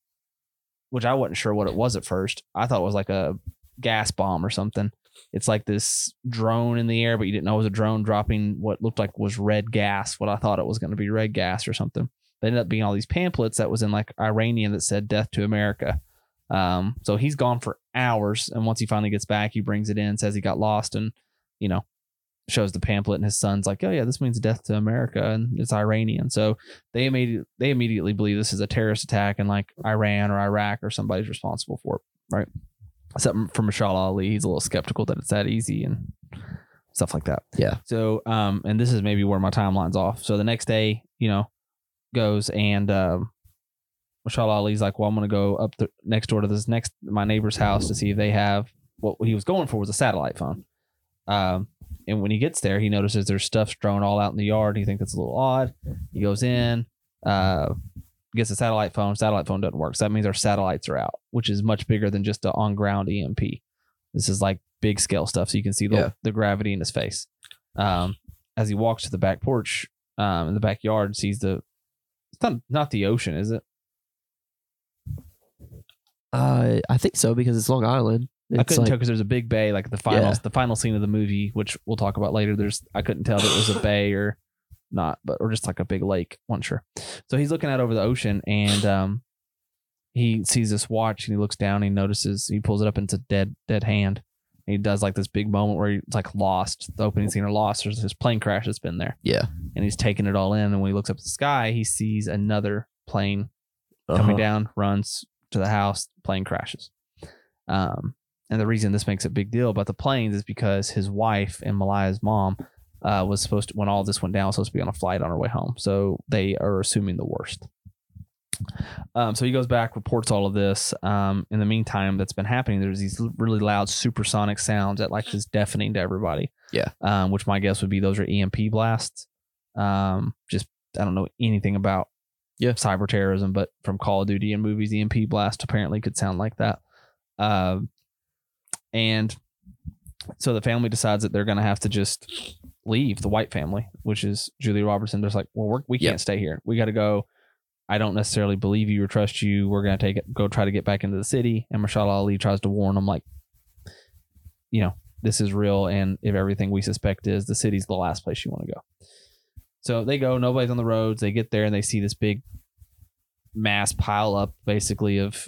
which I wasn't sure what it was at first. I thought it was like a gas bomb or something. It's like this drone in the air, but you didn't know it was a drone dropping what looked like was red gas. What I thought it was going to be red gas or something. They ended up being all these pamphlets that was in like Iranian that said "Death to America." Um, so he's gone for hours, and once he finally gets back, he brings it in, says he got lost, and you know, shows the pamphlet, and his son's like, "Oh yeah, this means death to America," and it's Iranian. So they immediately they immediately believe this is a terrorist attack, and like Iran or Iraq or somebody's responsible for it, right? Except for Mahershala Ali, he's a little skeptical that it's that easy and stuff like that. Yeah. So, um, and this is maybe where my timeline's off. So the next day, you know, goes and um, Mahershala Ali's like, well, I'm gonna go up the next door to this next my neighbor's house to see if they have what he was going for was a satellite phone. Um, and when he gets there, he notices there's stuff strewn all out in the yard. He thinks it's a little odd. He goes in, uh, gets a satellite phone. Satellite phone doesn't work. So that means our satellites are out, which is much bigger than just the on ground EMP. This is like big scale stuff. So you can see the, Yeah. the gravity in his face. Um, as he walks to the back porch, um, in the backyard, sees the, it's not, not the ocean, is it? Uh, I think so because it's Long Island. I couldn't like, tell because there's a big bay, like the final, Yeah. the final scene of the movie, which we'll talk about later. There's, I couldn't tell if it was a bay or not, but or just like a big lake. wasn't sure. So he's looking out over the ocean, and um, he sees this watch, and he looks down, and he notices, he pulls it up, into dead, dead hand. And he does like this big moment where he's like lost. The opening scene or lost. There's this plane crash that's been there, yeah, and he's taking it all in. And when he looks up at the sky, he sees another plane coming Uh-huh. down, runs to the house, plane crashes. Um, and the reason this makes a big deal about the planes is because his wife and Malaya's mom uh, was supposed to, when all this went down, was supposed to be on a flight on her way home. So they are assuming the worst. Um, so he goes back, reports all of this. Um, in the meantime, that's been happening. There's these really loud supersonic sounds that like is deafening to everybody. Yeah. Um, which my guess would be those are EMP blasts. Um, just I don't know anything about Yeah. cyber terrorism, but from Call of Duty and movies, EMP blast apparently could sound like that. Um, and so the family decides that they're going to have to just leave the white family, which is Julia Robertson. They're just like, well, we're, we can't Yeah. stay here. We got to go. I don't necessarily believe you or trust you. We're going to take it, go try to get back into the city. And Mahershala Ali tries to warn them, like, you know, this is real. And if everything we suspect is, the city's the last place you want to go. So they go, nobody's on the roads. They get there and they see this big mass pile up basically of,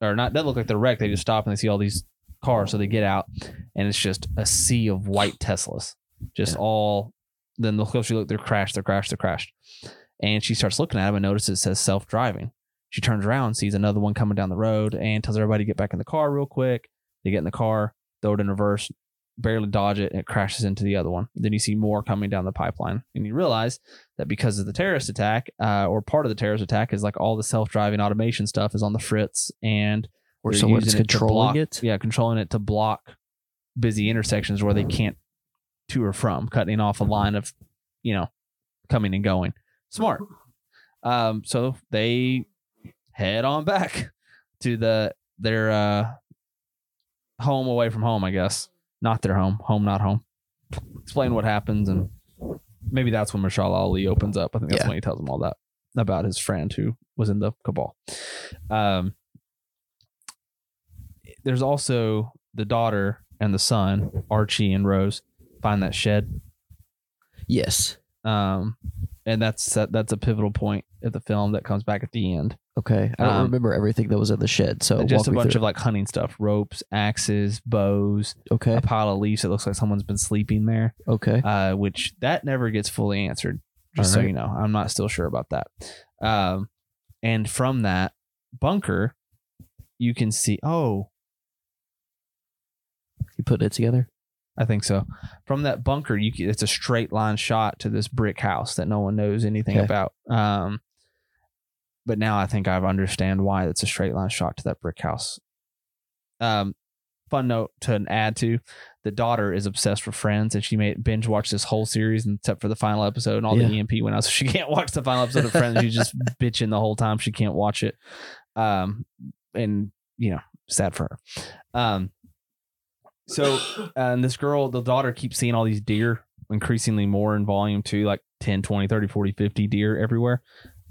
or not, doesn't look like they're wrecked. They just stop and they see all these cars. So they get out and it's just a sea of white Teslas. Just Yeah. all, then the closer you look, they're crashed, they're crashed, they're crashed. And she starts looking at them and notices it says self driving. She turns around, sees another one coming down the road, and tells everybody to get back in the car real quick. They get in the car, throw it in reverse, barely dodge it, and it crashes into the other one. Then you see more coming down the pipeline, and you realize that because of the terrorist attack, uh, or part of the terrorist attack, is like all the self-driving automation stuff is on the fritz, and Where someone's using it controlling block- it. Yeah, controlling it to block busy intersections where they can't to or from, cutting off a line of, you know, coming and going. Smart. Um, so they head on back to the their uh home away from home, I guess. Not their home, home not home. Explain what happens and maybe that's when Mahershala Ali opens up. I think that's Yeah. when he tells them all that about his friend who was in the cabal. Um there's also the daughter and the son, Archie and Rose, find that shed Yes. um, and that's that, that's a pivotal point of the film that comes back at the end. Okay. I don't Um, remember everything that was in the shed. So Just a bunch through of like hunting stuff: ropes, axes, bows. Okay. a pile of leaves that looks like someone's been sleeping there. Okay. Uh, which that never gets fully answered. Just so you know, I'm not still sure about that. Um, and from that bunker, you can see. Oh, You putting it together? I think so. From that bunker, you it's a straight line shot to this brick house that no one knows anything Okay. about. Um, but now I think I understand why it's a straight line shot to that brick house. Um, fun note to add to: the daughter is obsessed with Friends, and she made binge watch this whole series, except for the final episode, and all the EMP went out, so she can't watch the final episode of Friends. She's just bitching the whole time. She can't watch it. Um, and you know, sad for her. Um, so and this girl the daughter keeps seeing all these deer increasingly more in volume too like 10 20 30 40 50 deer everywhere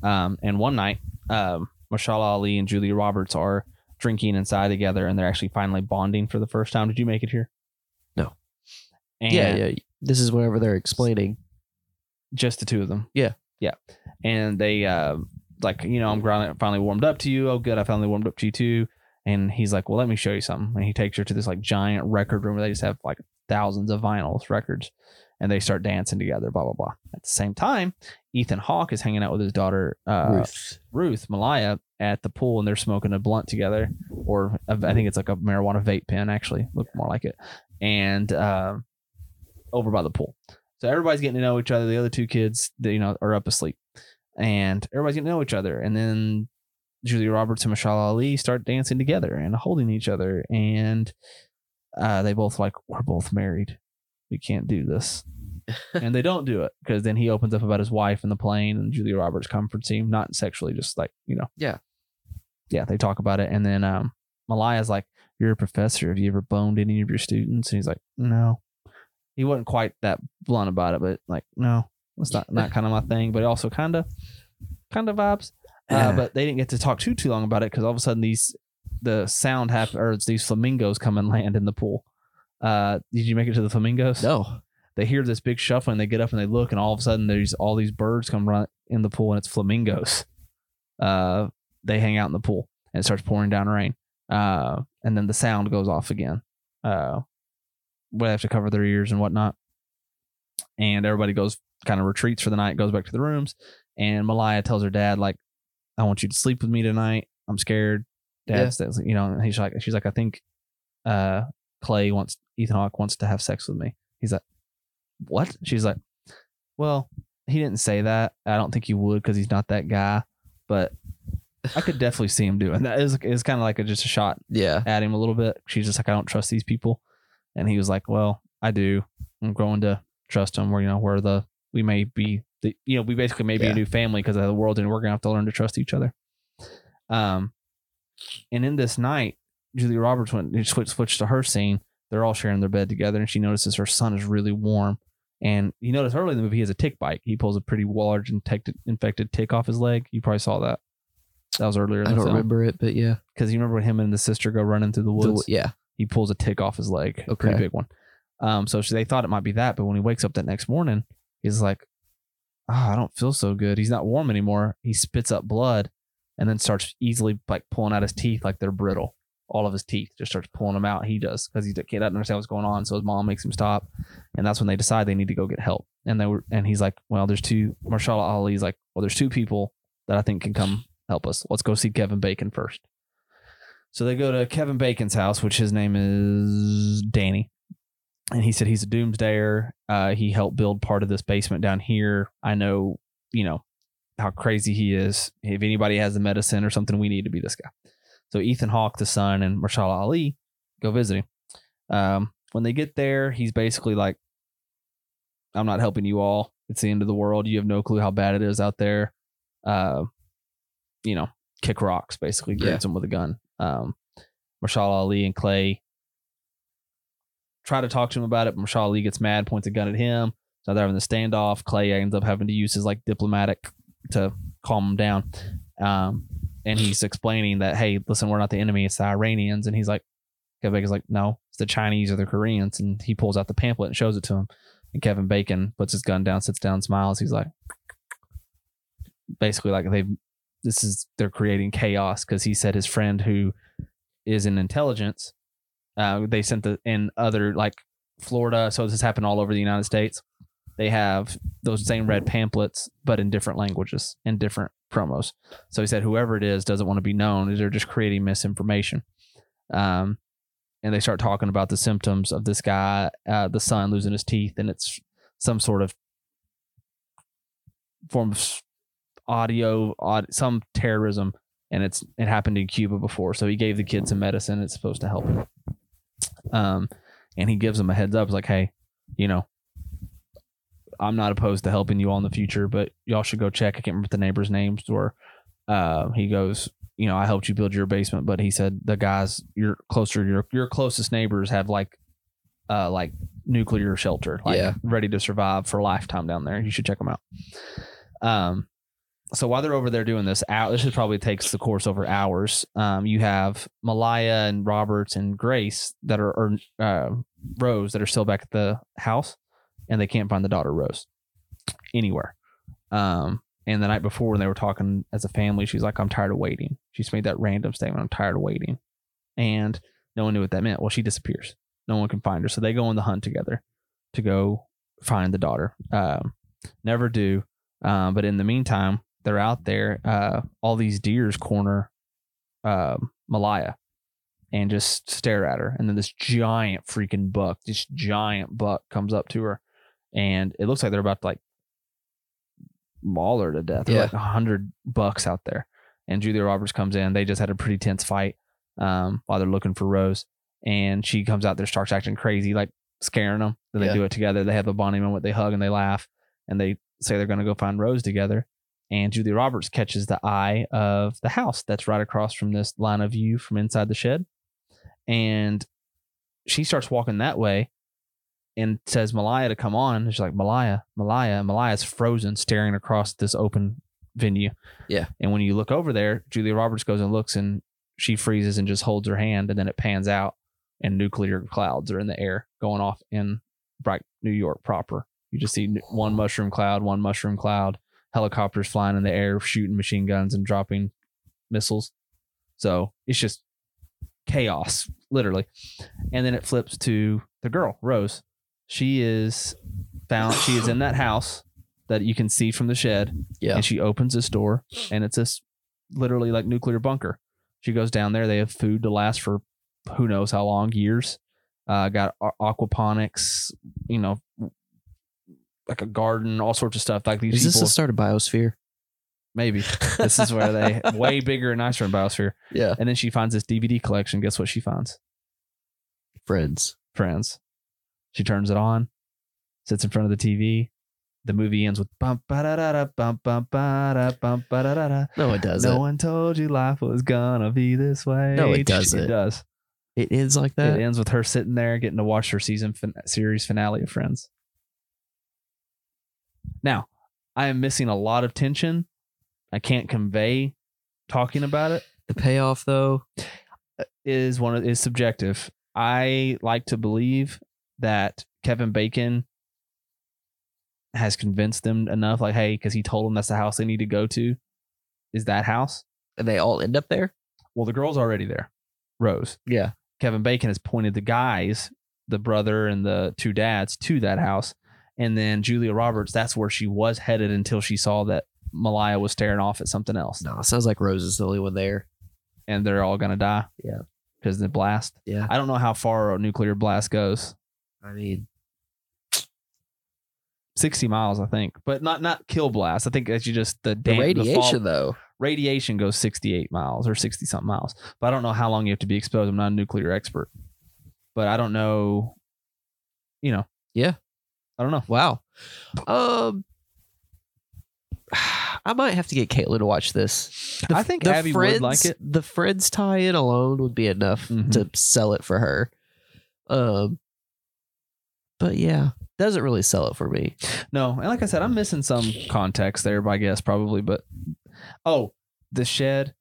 um and one night um, Mahershala Ali and Julia Roberts are drinking inside together, and they're actually finally bonding for the first time. Did you make it here? No. And yeah, yeah. This is whenever they're explaining. just the two of them. Yeah. yeah. And they uh, like, you know, I'm finally warmed up to you. Oh, good, I finally warmed up to you too. And he's like, well, let me show you something. And he takes her to this like giant record room where they just have like thousands of vinyls records, and they start dancing together. Blah blah blah. At the same time, Ethan Hawke is hanging out with his daughter uh, Ruth. Ruth Malaya at the pool, and they're smoking a blunt together, or a- I think it's like a marijuana vape pen. Actually, look more like it, and um, over by the pool. So everybody's getting to know each other. The other two kids, they, you know, are up asleep, and everybody's getting to know each other. And then Julia Roberts and Mahershala Ali start dancing together and holding each other, and uh, they both like we're both married. We can't do this. and they don't do it because then he opens up about his wife in the plane, and Julia Roberts comforts him, not sexually, just like you know. Yeah. Yeah, they talk about it, and then um, Malaya's like, "You're a professor. Have you ever boned any of your students?" And he's like, "No." He wasn't quite that blunt about it, but like, no, it's not not kind of my thing. But also kind of, kind of vibes. Uh, but they didn't get to talk too too long about it because all of a sudden these the sound happen or it's these flamingos come and land in the pool. Uh, did you make it to the flamingos? No. they hear this big shuffling. They get up and they look, and all of a sudden there's all these birds come run in the pool, and it's flamingos. Uh, they hang out in the pool, and it starts pouring down rain. Uh, and then the sound goes off again. Uh, they have to cover their ears and whatnot. And everybody goes kind of retreats for the night, goes back to the rooms. And Malaya tells her dad, like, I want you to sleep with me tonight. I'm scared. Yeah. Dad says, you know, and he's like, she's like, I think uh, Clay wants, Ethan Hawke wants to have sex with me. He's like, what? She's like, well, he didn't say that. I don't think he would because he's not that guy. But I could definitely see him doing that. Is is kind of like a, just a shot Yeah. at him a little bit. She's just like, I don't trust these people, and he was like, Well, I do. I'm going to trust them. Where you know where the we may be the you know we basically may be Yeah. a new family because of the world, and we're gonna have to learn to trust each other. Um, and in this night, Julia Roberts went switched switched to her scene. They're all sharing their bed together, and she notices her son is really warm. And you notice early in the movie he has a tick bite. He pulls a pretty large infected infected tick off his leg. You probably saw that. That was earlier in I the don't film. remember it, but yeah. Because you remember when him and the sister go running through the The- woods yeah. he pulls a tick off his leg, a pretty big one. Um, so she, they thought it might be that, but when he wakes up that next morning, he's like, "Ah, I don't feel so good." He's not warm anymore. He spits up blood, and then starts easily like pulling out his teeth like they're brittle. All of his teeth just starts pulling them out. He does because he can't understand what's going on. So his mom makes him stop, and that's when they decide they need to go get help. And they were, and he's like, "Well, there's two." Mahershala Ali's like, "Well, there's two people that I think can come help us. Let's go see Kevin Bacon first. So they go to Kevin Bacon's house, which his name is Danny. And he said he's a doomsdayer. Uh, he helped build part of this basement down here. I know, you know, how crazy he is. If anybody has the medicine or something, we need to be this guy. So Ethan Hawke, the son, and Mahershala Ali go visit him. Um, when they get there, he's basically like, I'm not helping you all. It's the end of the world. You have no clue how bad it is out there. Uh, you know, kick rocks, basically, Yeah. grabs him with a gun. Um, Mahershala Ali and Clay try to talk to him about it, Mahershala Ali gets mad, points a gun at him. So they're having the standoff. Clay ends up having to use his like diplomatic to calm him down. Um, and he's explaining that, hey, listen, we're not the enemy, it's the Iranians. And he's like, Kevin Bacon's like, no, it's the Chinese or the Koreans. And he pulls out the pamphlet and shows it to him. And Kevin Bacon puts his gun down, sits down, smiles. He's like, basically, like they've, this is, they're creating chaos because he said his friend who is in intelligence, uh, they sent the, in other, like Florida. So this has happened all over the United States. They have those same red pamphlets, but in different languages and different promos. So he said, whoever it is doesn't want to be known. They're just creating misinformation. Um, and they start talking about the symptoms of this guy, uh, the son losing his teeth, and it's some sort of form of audio, aud- some terrorism, and it's it happened in Cuba before. So he gave the kid some medicine. It's supposed to help him. Um, and he gives them a heads up. It's like, hey, you know, I'm not opposed to helping you all in the future, but y'all should go check. I can't remember the neighbors' names were. Uh, he goes, you know, I helped you build your basement, but he said the guys you're closer, your your closest neighbors have like, uh, like nuclear shelter, like Yeah. ready to survive for a lifetime down there. You should check them out. Um, so while they're over there doing this, out this is probably takes the course over hours. Um, you have Malaya and Roberts and Grace that are or uh, Rose that are still back at the house, and they can't find the daughter Rose anywhere. Um, and the night before when they were talking as a family, she's like, "I'm tired of waiting." She's made that random statement, "I'm tired of waiting," and no one knew what that meant. Well, she disappears. No one can find her, so they go on the hunt together to go find the daughter. Um, never do. Um, but in the meantime, they're out there. Uh, all these deers corner uh, Malaya and just stare at her. And then this giant freaking buck, this giant buck comes up to her, and it looks like they're about to like maul her to death. There's Yeah. like a hundred bucks out there. And Julia Roberts comes in. They just had a pretty tense fight um, while they're looking for Rose. And she comes out there, starts acting crazy, like scaring them. Then they Yeah. do it together. They have a bonding moment. They hug and they laugh, and they say they're going to go find Rose together. And Julia Roberts catches the eye of the house that's right across from this line of view from inside the shed. And she starts walking that way and says Malaya to come on. And she's like, Malaya, Malaya. Malaya's frozen, staring across this open venue. Yeah. And when you look over there, Julia Roberts goes and looks and she freezes and just holds her hand. And then it pans out and nuclear clouds are in the air going off in bright New York proper. You just see one mushroom cloud, one mushroom cloud, helicopters flying in the air, shooting machine guns and dropping missiles. So it's just chaos, literally. And then it flips to the girl, Rose. She is found, she is in that house that you can see from the shed. Yeah. And she opens this door and it's this literally like nuclear bunker. She goes down there. They have food to last for who knows how long, years. Uh, got aquaponics, you know, like a garden, all sorts of stuff. Like these Is this people, the start of Biosphere? maybe this is where they way bigger and nicer in Biosphere. Yeah. And then she finds this DVD collection. Guess what she finds? Friends. Friends. She turns it on, sits in front of the TV. The movie ends with bump ba da da da bump bump ba da bump ba da da da. No, it doesn't. No one told you life was gonna be this way. No, it It doesn't. does. It ends like that. It ends with her sitting there getting to watch her season fin- series finale of Friends. Now, I am missing a lot of tension. I can't convey talking about it. The payoff, though, Is one of is subjective. I like to believe that Kevin Bacon has convinced them enough, like, hey, because he told them that's the house they need to go to, is that house. and they all end up there. Well, the girl's already there, Rose. Yeah. Kevin Bacon has pointed the guys, the brother and the two dads, to that house. And then Julia Roberts, that's where she was headed until she saw that Malaya was staring off at something else. No, it sounds like Rose is the only one there. And they're all going to die. Yeah. Because the blast. Yeah. I don't know how far a nuclear blast goes. I mean, 60 miles, I think. But not not kill blast. I think that's you just the, the radiation, fall- though. radiation goes 68 miles or 60 something miles. But I don't know how long you have to be exposed. I'm not a nuclear expert. But I don't know, you know. Yeah. I don't know. Wow. Um, I might have to get Caitlin to watch this. The- I think the Abby would like it. The Friends tie-in alone would be enough Mhm. to sell it for her. Um, but yeah, doesn't really sell it for me. No, and like I said, I'm missing some context there, I guess probably. But oh, the shed.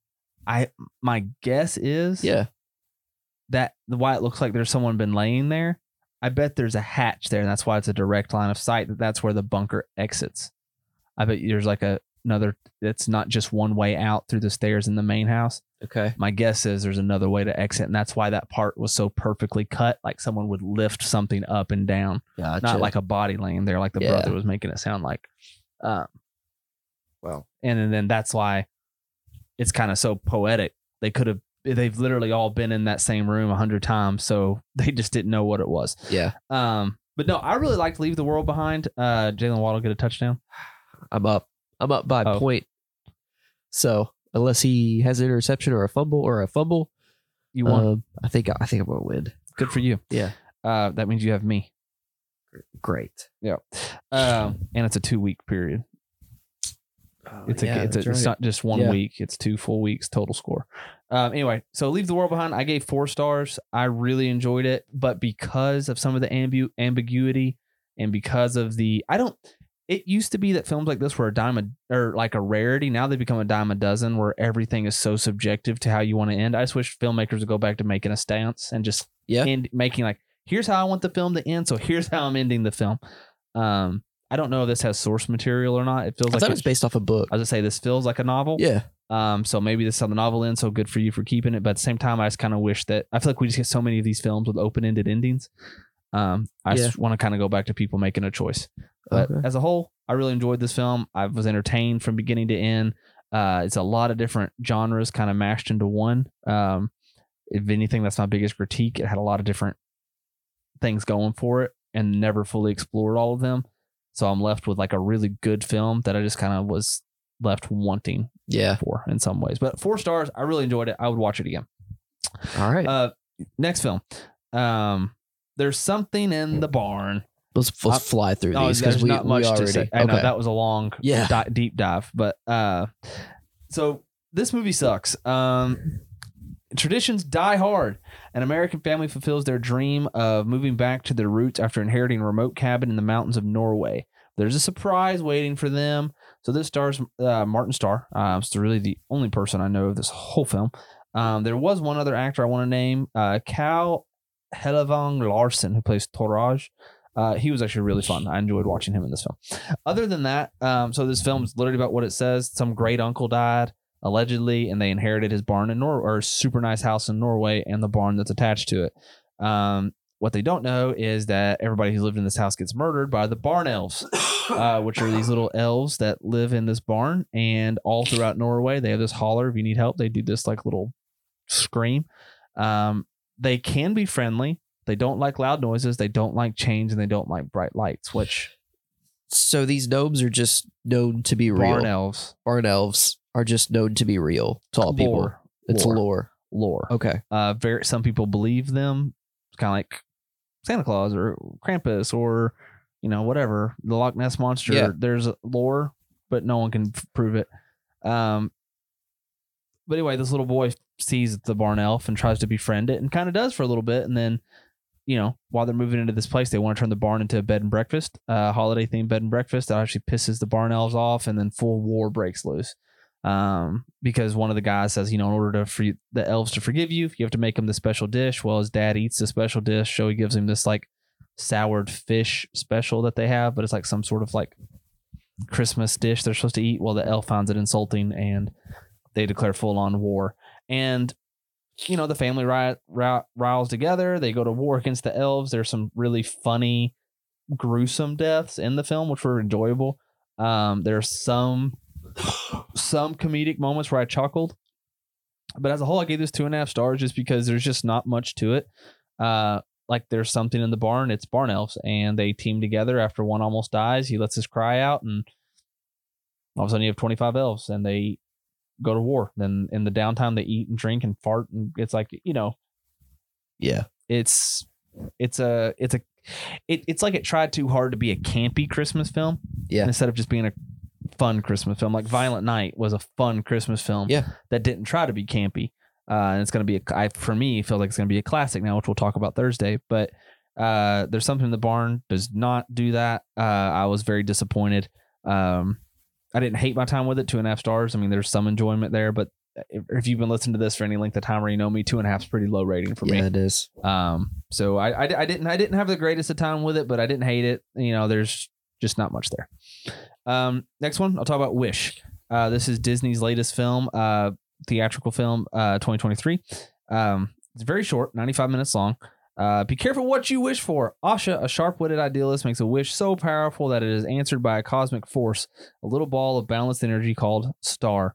I my guess is Yeah, that why it looks like there's someone been laying there. I bet there's a hatch there, and that's why it's a direct line of sight. That that's where the bunker exits. I bet there's like a another. It's not just one way out through the stairs in the main house. okay. My guess is there's another way to exit, and that's why that part was so perfectly cut, like someone would lift something up and down Gotcha. not like a body laying there like the Yeah. brother was making it sound like um well, and then, then that's why it's kind of so poetic they could have they've literally all been in that same room a hundred times so they just didn't know what it was yeah. um but no i really like to leave the world behind uh Jaylen Waddle get a touchdown I'm up. I'm up by Oh. point. So unless he has an interception or a fumble or a fumble, you won um, I think I think I'm gonna win. good for you Yeah. uh that means you have me Great. Yeah. Um and it's a two week period It's a, it's, a it's not just one Yeah. week. It's two full weeks total score. Um, anyway, so leave the world behind. I gave four stars. I really enjoyed it, but because of some of the ambu- ambiguity and because of the, I don't. it used to be that films like this were a dime a, or like a rarity. Now they become a dime a dozen, where everything is so subjective to how you want to end. I just wish filmmakers would go back to making a stance and just Yeah. end making like here's how I want the film to end, so here's how I'm ending the film. Um, I don't know if this has source material or not. It feels I like thought it was based off a book. I was gonna say this feels like a novel. Yeah. Um, so maybe this is how the novel ends. So good for you for keeping it. But at the same time, I just kind of wish that I feel like we just get so many of these films with open ended endings. Um, I just want to kind of go back to people making a choice. But Okay. as a whole, I really enjoyed this film. I was entertained from beginning to end. Uh, it's a lot of different genres kind of mashed into one. Um, if anything, that's my biggest critique. It had a lot of different things going for it and never fully explored all of them. So I'm left with like a really good film that I just kind of was left wanting Yeah. for in some ways. But four stars, I really enjoyed it. I would watch it again. All right. Uh, next film. Um, there's something in the barn. let's let's I- fly through Oh, these because we, not we much already. to say. I know that was a long, Yeah. di- deep dive, but uh, so this movie sucks. Um, traditions die hard. An American family fulfills their dream of moving back to their roots after inheriting a remote cabin in the mountains of Norway. There's a surprise waiting for them. So this stars uh, Martin Starr. Uh, it's really the only person I know of this whole film. Um, there was one other actor I want to name, uh, Cal Helevang Larson, who plays Toraj. Uh, he was actually really fun. I enjoyed watching him in this film. Other than that, um, so this film is literally about what it says. Some great uncle died allegedly, and they inherited his barn in Nor or super nice house in Norway and the barn that's attached to it. Um, what they don't know is that everybody who's lived in this house gets murdered by the barn elves, uh, which are these little elves that live in this barn. And all throughout Norway, they have this holler. If you need help, they do this like little scream. Um, they can be friendly. They don't like loud noises. They don't like change, and they don't like bright lights. Which So these gnomes are just known to be barn real. elves Barn elves are just known to be real to all people. lore, It's lore. lore. lore. Okay. Uh, very some people believe them. It's kind of like Santa Claus or Krampus or you know whatever the Loch Ness monster. Yeah. There's lore, but no one can prove it. Um, but anyway, this little boy sees the barn elf and tries to befriend it, and kind of does for a little bit, and then. You know, while they're moving into this place, they want to turn the barn into a bed and breakfast, uh, holiday themed bed and breakfast. That actually pisses the barn elves off, and then full war breaks loose um, because one of the guys says, you know, in order to for the elves to forgive you, you have to make them the special dish. Well, his dad eats the special dish, so he gives him this like soured fish special that they have, but it's like some sort of like Christmas dish they're supposed to eat. Well, the elf finds it insulting, and they declare full on war. And you know, the family riot, ri- riles together. They go to war against the elves. There's some really funny, gruesome deaths in the film, which were enjoyable. Um, there's some some comedic moments where I chuckled, but as a whole, I gave this two and a half stars just because there's just not much to it. Uh, like there's something in the barn. It's barn elves, and they team together after one almost dies. He lets his cry out, and all of a sudden you have 25 elves, and they go to war. Then in the downtime, they eat and drink and fart, and it's like you know, Yeah. it's it's a it's a it, it's like it tried too hard to be a campy Christmas film Yeah. instead of just being a fun Christmas film. Like Violent Night was a fun Christmas film Yeah. that didn't try to be campy. Uh, and it's going to be, a, I, for me, feels like it's going to be a classic now, which we'll talk about Thursday. But uh, there's something in the barn does not do that. Uh, I was very disappointed. Um, I didn't hate my time with it. Two and a half stars. I mean, there's some enjoyment there, but if, if you've been listening to this for any length of time or you know me, two and a half is pretty low rating for me. yeah, it is. Um, so I, I, I didn't I didn't have the greatest of time with it, but I didn't hate it. You know, there's just not much there. Um, next one, I'll talk about Wish. Uh, this is Disney's latest film, uh, theatrical film, uh, 2023. Um, it's very short, 95 minutes long. Uh, be careful what you wish for. Asha, a sharp-witted idealist, makes a wish so powerful that it is answered by a cosmic force, a little ball of balanced energy called Star,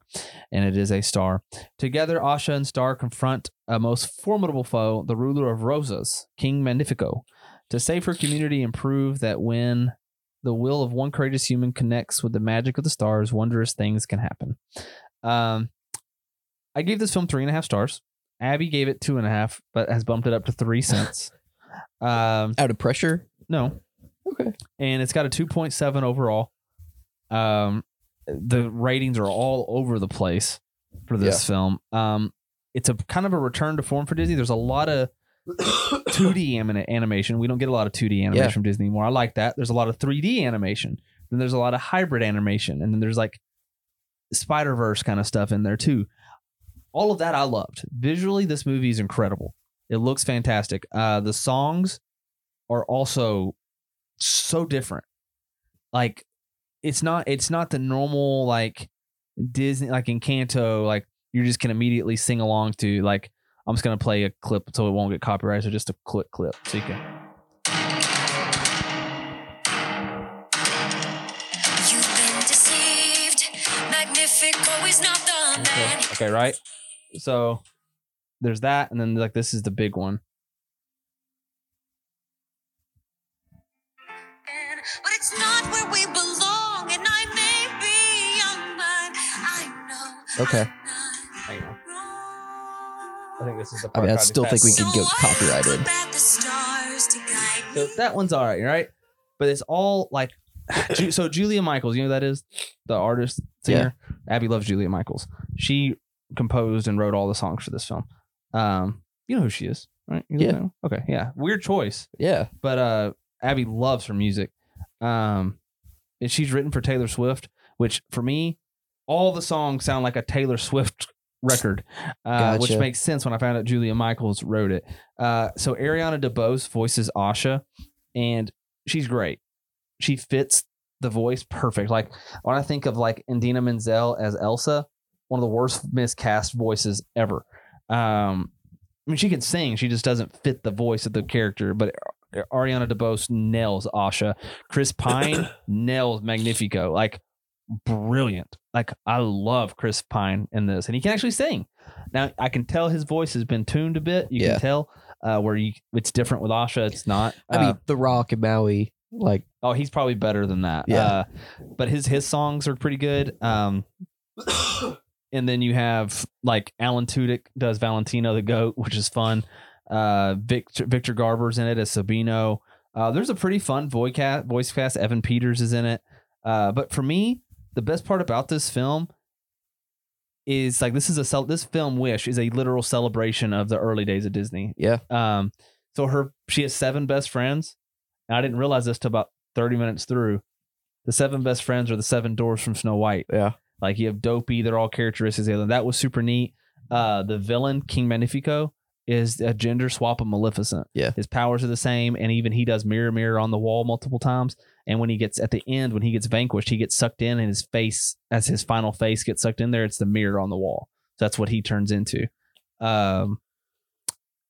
and it is a star. Together, Asha and Star confront a most formidable foe, the ruler of Rosas, King Magnifico, to save her community and prove that when the will of one courageous human connects with the magic of the stars, wondrous things can happen. Um, I gave this film three and a half stars. Abby gave it two and a half, but has bumped it up to three cents. um, Out of pressure. no, Okay. and it's got a 2.7 overall. Um, the ratings are all over the place for this film. Um, it's a kind of a return to form for Disney. There's a lot of 2D anim- animation. We don't get a lot of 2D animation Yeah. from Disney anymore. I like that. There's a lot of 3D animation Then there's a lot of hybrid animation, and then there's like Spider Verse kind of stuff in there too. All of that I loved. Visually, this movie is incredible. It looks fantastic. Uh, the songs are also so different. Like it's not it's not the normal like Disney like Encanto like you just can immediately sing along to like I'm just gonna play a clip so it won't get copyrighted. So just a quick clip so you can. You've been deceived. Is not the man. Okay, right. So there's that, and then like this is the big one. But it's not where we belong, and I may be young, but I know. Okay. I think this is the I mean, I still think we Fast could get copyrighted. that the stars to guide So that one's all right, right? But it's all like, Ju- so Julia Michaels, you know who that is the artist singer. Abby loves Julia Michaels. She composed and wrote all the songs for this film. Um, you know who she is, right? You Yeah. know? Okay. Yeah. Weird choice, Yeah. but uh, Abby loves her music. Um, and she's written for Taylor Swift, which for me, all the songs sound like a Taylor Swift record, uh, which makes sense when I found out Julia Michaels wrote it. Uh, so Ariana DeBose voices Asha, and she's great. She fits the voice perfect. Like when I think of like Idina Menzel as Elsa, one of the worst miscast voices ever. Um, I mean, she can sing, she just doesn't fit the voice of the character. But Ariana DeBose nails Asha. Chris Pine nails Magnifico. Like brilliant. Like I love Chris Pine in this, and he can actually sing. Now I can tell his voice has been tuned a bit. You Yeah. can tell uh, where you it's different with Asha. It's not. I Uh, mean, The Rock and Maui, like, oh, he's probably better than that. Yeah. Uh, but his his songs are pretty good. Um, and then you have like Alan Tudyk does Valentino the Goat, which is fun. Uh, Victor Victor Garber's in it as Sabino. Uh, there's a pretty fun voice cast. Voice cast. Evan Peters is in it. Uh, but for me, the best part about this film is like this is a cel- this film Wish is a literal celebration of the early days of Disney. Yeah. Um. So her she has seven best friends, and I didn't realize this till about thirty minutes through. The seven best friends are the seven dwarfs from Snow White. yeah. Like you have Dopey, they're all characteristics. of the alien. That was super neat. Uh, the villain King Magnifico is a gender swap of Maleficent. Yeah. his powers are the same, and even he does mirror mirror on the wall multiple times. And when he gets at the end, when he gets vanquished, he gets sucked in, and his face, as his final face gets sucked in there, it's the mirror on the wall. So that's what he turns into. Um,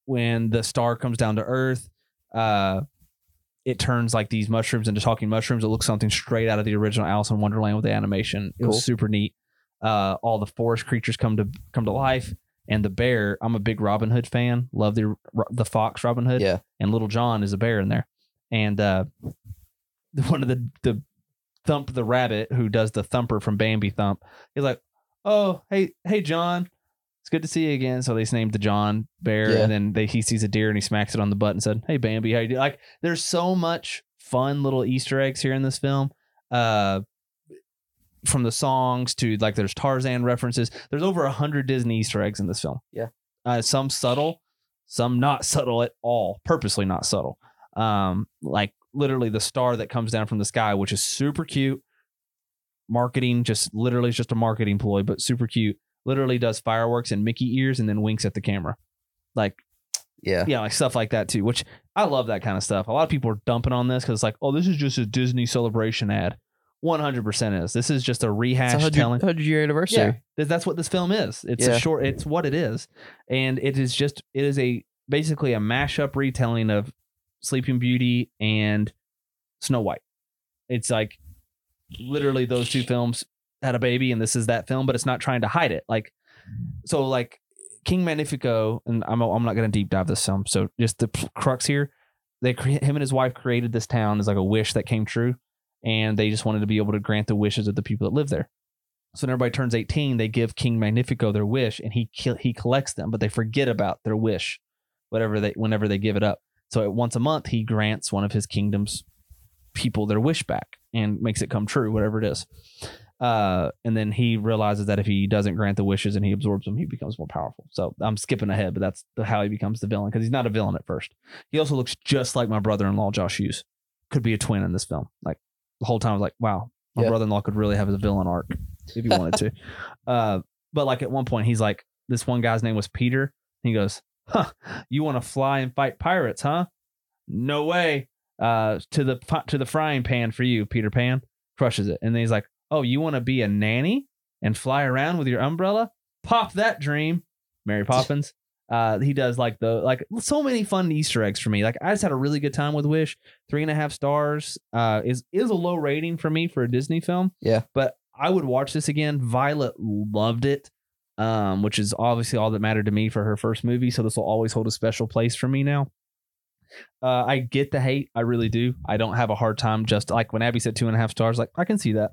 when the star comes down to Earth, uh, it turns like these mushrooms into talking mushrooms. It looks something straight out of the original Alice in Wonderland with the animation. It Cool. was super neat. Uh, all the forest creatures come to come to life, and the bear. I'm a big Robin Hood fan. Love the the fox Robin Hood. Yeah. and Little John is a bear in there. And uh, one of the the Thump the rabbit who does the thumper from Bambi Thump. He's like, "Oh, hey, hey, John." It's good to see you again. So they named the John Bear, Yeah. and then they, he sees a deer and he smacks it on the butt and said, "Hey, Bambi, how you doing?" Like, there's so much fun little Easter eggs here in this film. Uh, from the songs to like, there's Tarzan references. There's over a hundred Disney Easter eggs in this film. Yeah. uh, some subtle, some not subtle at all, purposely not subtle. Um, like literally the star that comes down from the sky, which is super cute. Marketing, just literally, it's just a marketing ploy, but super cute. Literally does fireworks and Mickey ears and then winks at the camera. Like Yeah. yeah, like stuff like that too, which I love that kind of stuff. A lot of people are dumping on this because it's like, oh, this is just a Disney celebration ad. 100% is. This is just a rehash a 100, telling. 100 year anniversary. Yeah, that's what this film is. It's Yeah. a short. It's what it is, and it is just. It is a basically a mashup retelling of Sleeping Beauty and Snow White. It's like literally those two films had a baby, and this is that film, but it's not trying to hide it. Like so, like King Magnifico, and I'm I'm not to deep dive this film. So just the crux here, they him and his wife created this town as like a wish that came true, and they just wanted to be able to grant the wishes of the people that live there. So when everybody turns 18, they give King Magnifico their wish, and he he collects them, but they forget about their wish, whatever they whenever they give it up. So at once a month, he grants one of his kingdom's people their wish back and makes it come true, whatever it is. Uh, and then he realizes that if he doesn't grant the wishes and he absorbs them, he becomes more powerful. So I'm skipping ahead, but that's the, how he becomes the villain because he's not a villain at first. He also looks just like my brother-in-law Josh Hughes. Could be a twin in this film. Like the whole time I was like, wow, my brother-in-law could really have a villain arc if he wanted to. Uh, but like at one point, he's like, this one guy's name was Peter. He goes, huh, you want to fly and fight pirates, huh? No way. Uh, to the to the frying pan for you, Peter Pan crushes it, and then he's like, oh, you want to be a nanny and fly around with your umbrella? Pop that dream, Mary Poppins. Uh, he does like the like so many fun Easter eggs for me. Like I just had a really good time with Wish. Three and a half stars uh, is is a low rating for me for a Disney film. Yeah. but I would watch this again. Violet loved it, um, which is obviously all that mattered to me for her first movie. So this will always hold a special place for me now. Uh, I get the hate, I really do. I don't have a hard time just like when Abby said two and a half stars. Like I can see that.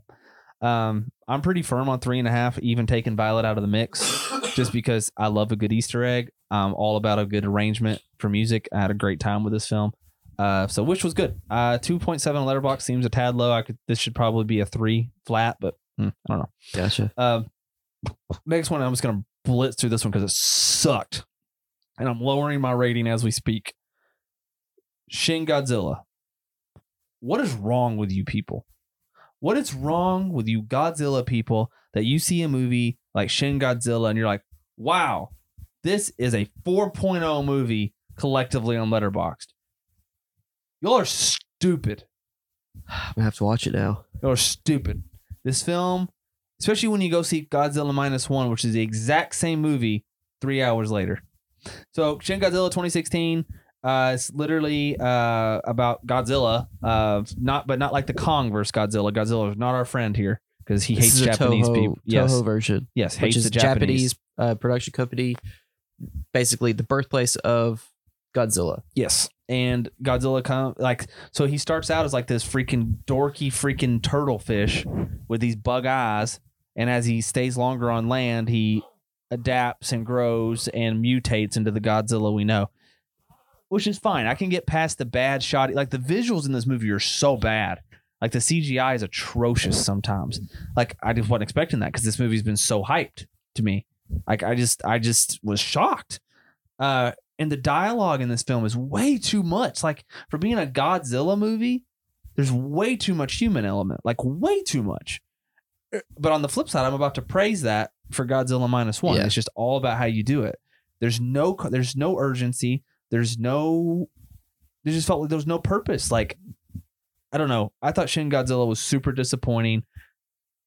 Um, I'm pretty firm on three and a half, even taking Violet out of the mix, just because I love a good Easter egg. I'm all about a good arrangement for music. I had a great time with this film. Uh, so which was good. Uh, 2.7 Letterboxd seems a tad low. I could this should probably be a three flat, but hmm, I don't know. Gotcha. Um, next one, I'm just gonna blitz through this one because it sucked, and I'm lowering my rating as we speak. Shin Godzilla. What is wrong with you people? What is wrong with you Godzilla people that you see a movie like Shin Godzilla and you're like, wow, this is a 4.0 movie collectively on Letterboxd. Y'all are stupid. I'm gonna have to watch it now. Y'all are stupid. This film, especially when you go see Godzilla minus one, which is the exact same movie three hours later. So Shin Godzilla 2016. Uh, it's literally uh, about Godzilla, uh, not but not like the Kong versus Godzilla. Godzilla is not our friend here because he This hates Japanese Toho, people. Yes, Toho version, yes, which hates is the Japanese, Japanese. uh, production company, basically the birthplace of Godzilla. Yes. And Godzilla come like so he starts out as like this freaking dorky freaking turtle fish with these bug eyes. And as he stays longer on land, he adapts and grows and mutates into the Godzilla we know. Which is fine. I can get past the bad shot. Like the visuals in this movie are so bad. Like the CGI is atrocious sometimes. Like I just wasn't expecting that because this movie's been so hyped to me. Like I just I just was shocked. Uh and the dialogue in this film is way too much. Like for being a Godzilla movie, there's way too much human element, like way too much. Uh, But on the flip side, I'm about to praise that for Godzilla minus one. Yeah. It's just all about how you do it. There's no, there's no urgency. There's no, there just felt like there was no purpose. Like, I don't know. I thought Shin Godzilla was super disappointing,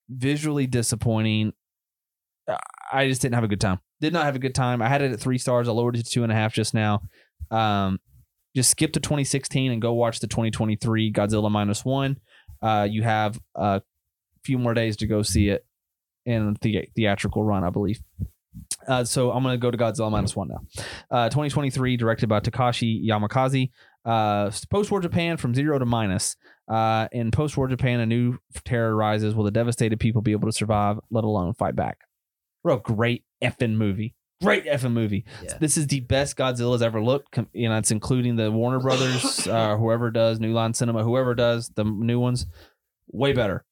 visually disappointing. Uh, I just didn't have a good time. Did not have a good time. I had it at three stars. I lowered it to two and a half just now. Um, just skip to 2016 and go watch the 2023 Godzilla minus one. Uh, you have a few more days to go see it in the theatrical run, I believe. Uh, so I'm gonna go to Godzilla minus one now. Uh, 2023, directed by Takashi Yamazaki. Uh, post-war Japan from zero to minus. Uh, in post-war Japan, a new terror rises. Will the devastated people be able to survive, let alone fight back? Real great effing movie. Great effing movie. Yeah. This is the best Godzilla's ever looked. You know, it's including the Warner Brothers, uh, whoever does New Line Cinema, whoever does the new ones. Way better,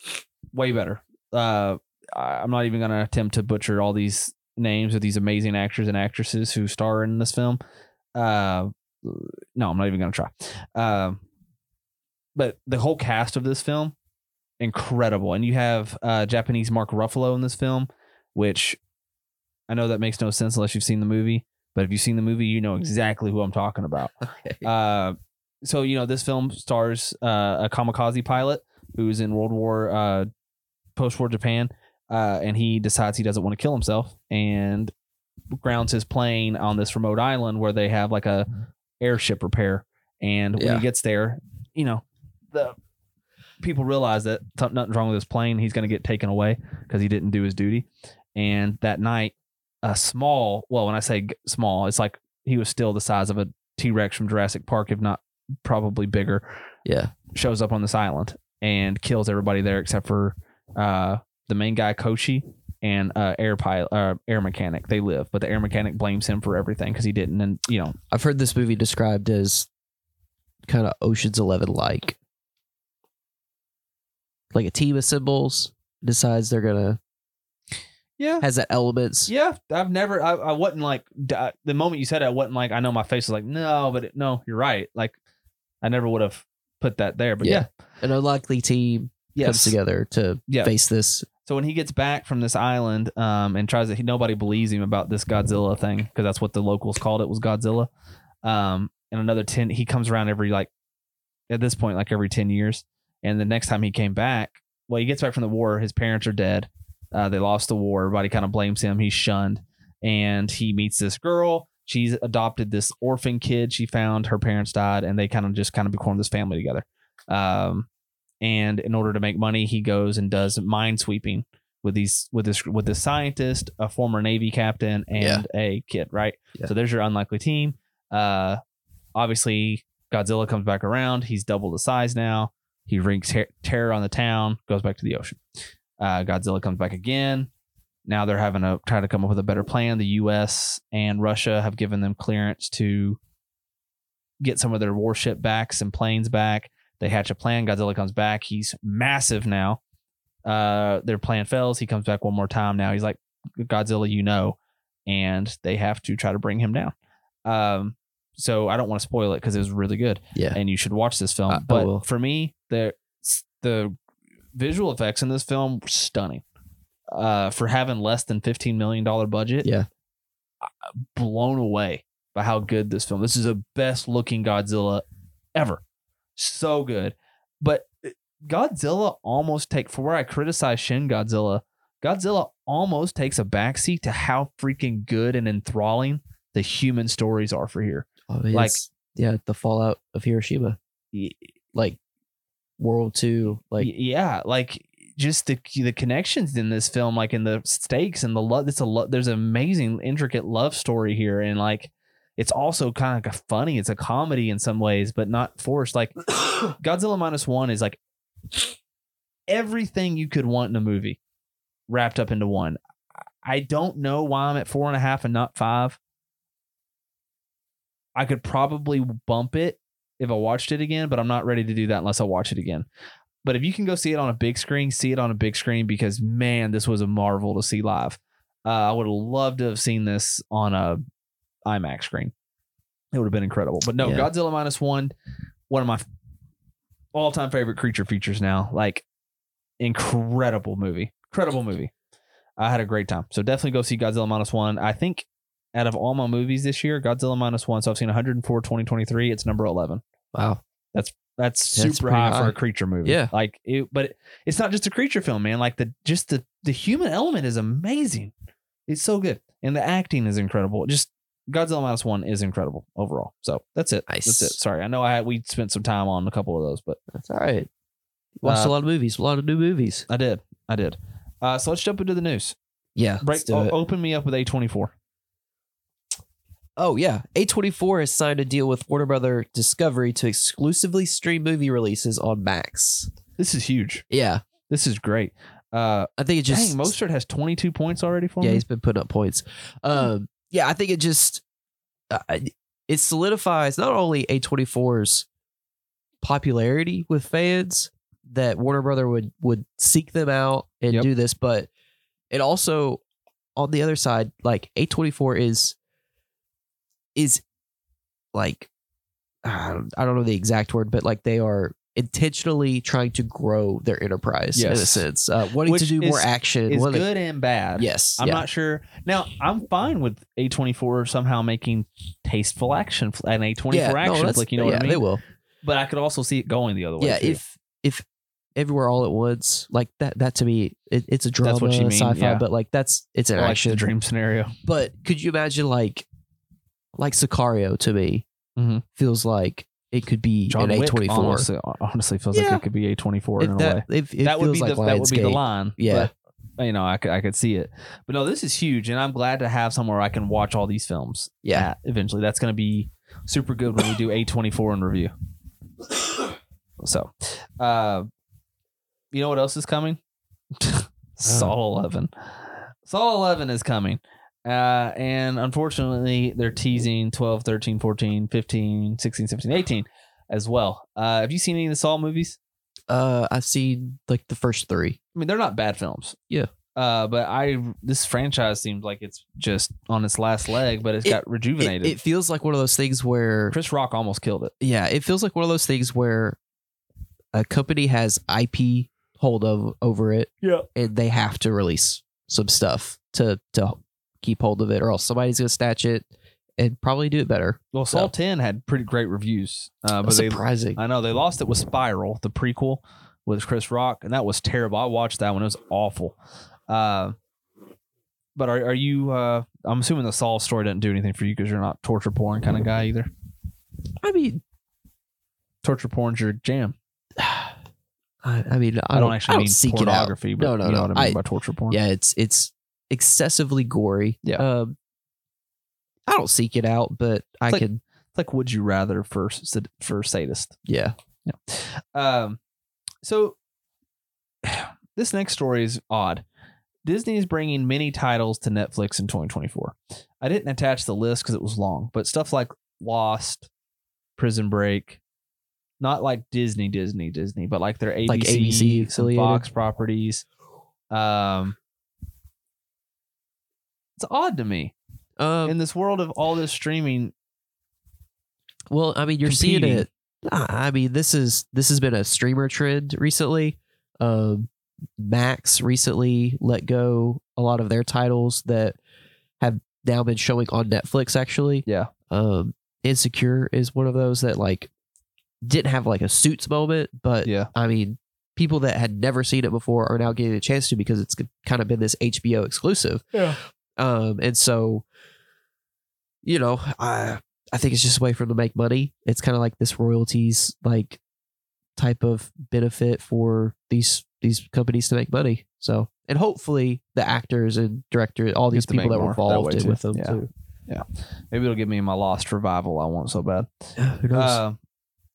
way better. Uh, I'm not even gonna attempt to butcher all these names of these amazing actors and actresses who star in this film. Uh, no, I'm not even gonna try. Um, but the whole cast of this film, incredible, and you have uh, Japanese Mark Ruffalo in this film, which I know that makes no sense unless you've seen the movie. But if you've seen the movie, you know exactly who I'm talking about. Okay. Uh, so you know this film stars uh, a kamikaze pilot who's in World War uh, post-war Japan, uh, and he decides he doesn't want to kill himself and grounds his plane on this remote island where they have like a airship repair. And when Yeah. he gets there, you know the people realize that something nothing's wrong with his plane. He's going to get taken away because he didn't do his duty. And that night, a small well, when I say g- small, it's like he was still the size of a T Rex from Jurassic Park, if not probably bigger, yeah. shows up on this island and kills everybody there except for uh, the main guy, Koshi, and uh, air pilot, uh, air mechanic. They live, but the air mechanic blames him for everything because he didn't. And you know, I've heard this movie described as kind of Ocean's Eleven like. Like a team assembles, decides they're gonna yeah, has that elements. yeah. I've never, I, I wasn't like I- the moment you said it, I wasn't like, I know my face is like, no, but it, no, you're right. Like, I never would have put that there, but yeah, Yeah. An unlikely team comes together to Yeah. face this. So when he gets back from this island, um, and tries to, he, nobody believes him about this Godzilla thing because that's what the locals called it was Godzilla. Um, and another ten, he comes around every like, at this point, like every ten years. And the next time he came back, well, he gets back from the war. His parents are dead. Uh, they lost the war. Everybody kind of blames him. He's shunned, and he meets this girl. She's adopted this orphan kid she found. Her parents died, and they kind of just kind of formed this family together. Um, and in order to make money, he goes and does mine sweeping with these with this with this scientist, a former Navy captain, and a kid. Right. Yeah. So there's your unlikely team. Uh, obviously Godzilla comes back around. He's double the size now. He wreaks ter- terror on the town. Goes back to the ocean. Uh, Godzilla comes back again. Now they're having to try to come up with a better plan. The U.S. and Russia have given them clearance to get some of their warship backs and planes back. They hatch a plan. Godzilla comes back. He's massive now. Uh, their plan fails. He comes back one more time. Now he's like Godzilla, you know, and they have to try to bring him down. Um, so I don't want to spoil it because it was really good, Yeah. and you should watch this film. I- I but will. for me, the the visual effects in this film were stunning. Uh, for having less than fifteen million dollar budget, Yeah. blown away by how good this film. This is the best looking Godzilla ever. So good. But uh, Godzilla almost take for where I criticize Shin Godzilla, Godzilla almost takes a backseat to how freaking good and enthralling the human stories are for here. Mean, Like- yeah, the fallout of Hiroshima, like World Two, like yeah, like just the the connections in this film, like in the stakes and the love. It's a lo- there's an amazing, intricate love story here, and like it's also kind of like funny. It's a comedy in some ways, but not forced. Like Godzilla minus one is like everything you could want in a movie wrapped up into one. I don't know why I'm at four and a half and not five. I could probably bump it if I watched it again, but I'm not ready to do that unless I watch it again. But if you can go see it on a big screen, see it on a big screen because man, this was a marvel to see live. Uh, I would have loved to have seen this on a IMAX screen. It would have been incredible. But no, Yeah. Godzilla minus one, one of my all time favorite creature features now. Like incredible movie. Incredible movie. I had a great time. So definitely go see Godzilla minus one. I think out of all my movies this year, Godzilla minus one. So I've seen 104 2023. It's number 11. wow, That's That's super pretty high, for a creature movie. Yeah. Like it, but it, it's not just a creature film, man. Like the just the the human element is amazing. It's so good. And the acting is incredible. Just Godzilla minus one is incredible overall. So that's it. Nice. That's it. Sorry. I know I had we spent some time on a couple of those, but that's all right. Watched Uh, a lot of movies, a lot of new movies. I did. I did. Uh, so let's jump into the news. Yeah, Break, o- open me up with A24. Oh yeah, A24 has signed a deal with Warner Brother Discovery to exclusively stream movie releases on Max. This is huge. Yeah, This is great. Uh, I think it just dang, Mostert has 22 points already for yeah me. Yeah, he's been putting up points. Um, yeah, I think it just uh, it solidifies not only A24's popularity with fans that Warner Brother would would seek them out and Yep. do this, but it also on the other side, like A24 is is like I don't, I don't know the exact word, but like they are intentionally trying to grow their enterprise in a sense, uh, wanting Which to do more action. It's wanting- good and bad. Yes, I'm yeah. not sure. Now, I'm fine with A24 somehow making tasteful action an A24 Yeah, no, action that's- flick. You know yeah, what I mean? They will. But I could also see it going the other way. yeah too. if if everywhere all at once like that that to me it, it's a drama That's what you mean, sci-fi yeah. but like that's it's an like action dream scenario. but could you imagine like like sicario to me Mhm. feels like it could be John an Wick a24 honestly, honestly feels like it could be A24 in If a that, way. if it that would feels be like the that would be the Lionsgate. line. Yeah. But, you know, I could I could see it. But no, this is huge, and I'm glad to have somewhere I can watch all these films. Yeah. at eventually, that's going to be super good when we do A24 in review. So, uh, you know what else is coming? Saw 11. Saw 11 is coming. Uh, and unfortunately, they're teasing 12, 13, 14, 15, 16, 17, 18 as well. Uh, have you seen any of the Saw movies? uh i've seen like the first three I mean, they're not bad films. Yeah. Uh, but I this franchise seems like it's just on its last leg, but it's It- got it, rejuvenated. it feels like one of those things where Chris Rock almost killed it. yeah it feels like one of those things where a company has ip hold of over it, Yeah. and they have to release some stuff to to keep hold of it, or else somebody's gonna snatch it and probably do it better. Well, So- Saw 10 had pretty great reviews. Uh, but they, Surprising. I know they lost it with Spiral, the prequel with Chris Rock, and that was terrible. I watched that one; it was awful. Uh, but are are you? Uh, I'm assuming the Saul story doesn't do anything for you because you're not torture porn kind of guy either. I mean, Torture porn's your jam. I, I mean, I, I, don't, don't actually I don't mean seek it out. pornography, but No, no, you know no. what I mean by torture porn. Yeah, it's it's excessively gory. Yeah. Um, I don't seek it out, but I It's like- can. It's like would you rather for for sadist. Yeah. Yeah. Um, so this next story is odd. Disney is bringing many titles to Netflix in 2024. I didn't attach the list because it was long, but stuff like Lost, Prison Break, not like Disney, Disney, Disney, but like their ABC, Like ABC. Fox properties. Um, it's odd to me Um. in this world of all this streaming. Well, I mean, you're seeing competing. it. I I mean, this is this has been a streamer trend recently. Um, Max recently let go a lot of their titles that have now been showing on Netflix. Actually, Yeah, um, Insecure is one of those that like didn't have like a suits moment, but yeah, I mean, people that had never seen it before are now getting a chance to because it's kind of been this HBO exclusive. yeah. Um, and so, you know, I I think it's just a way for them to make money. It's kind of like this royalties like type of benefit for these these companies to make money. So, and hopefully the actors and director, all these people that were that involved in with them Yeah. too. Yeah, maybe it'll give me my Lost revival I want so bad. Who knows? Uh,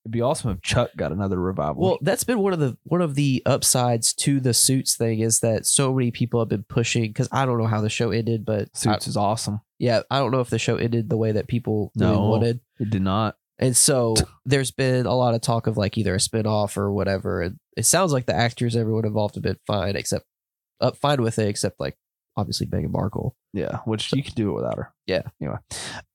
it'd be awesome if Chuck got another revival. Well, that's been one of the one of the upsides to the suits thing is that so many people have been pushing because I don't know how the show ended, but I- Suits is awesome. yeah, I don't know if the show ended the way that people really No. wanted. It did not. And so there's been a lot of talk of like either a spinoff or whatever. And it sounds like the actors, everyone involved have been fine, except up fine with it, except like obviously Meghan Markle. Yeah, which you could do it without her. Yeah. Anyway,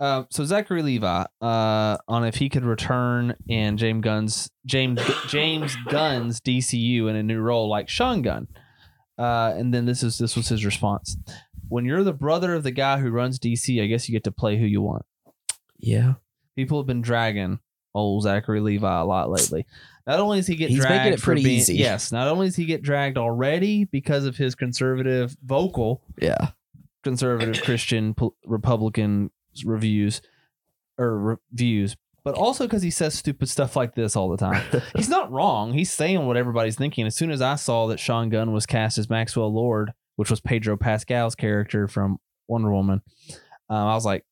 um, so Zachary Levi, uh, on if he could return in James Gunn's James James Gunn's DCU in a new role like Sean Gunn, uh, and then this is this was his response. When you're the brother of the guy who runs DC, I guess you get to play who you want. Yeah. People have been dragging old Zachary Levi a lot lately. Not only is he get He's making dragged it for pretty being, easy. yes, not only does he get dragged already because of his conservative vocal Yeah. conservative Christian Republican reviews or re- views, but also because he says stupid stuff like this all the time. He's not wrong. He's saying what everybody's thinking. As soon as I saw that Sean Gunn was cast as Maxwell Lord, which was Pedro Pascal's character from Wonder Woman, um, I was like,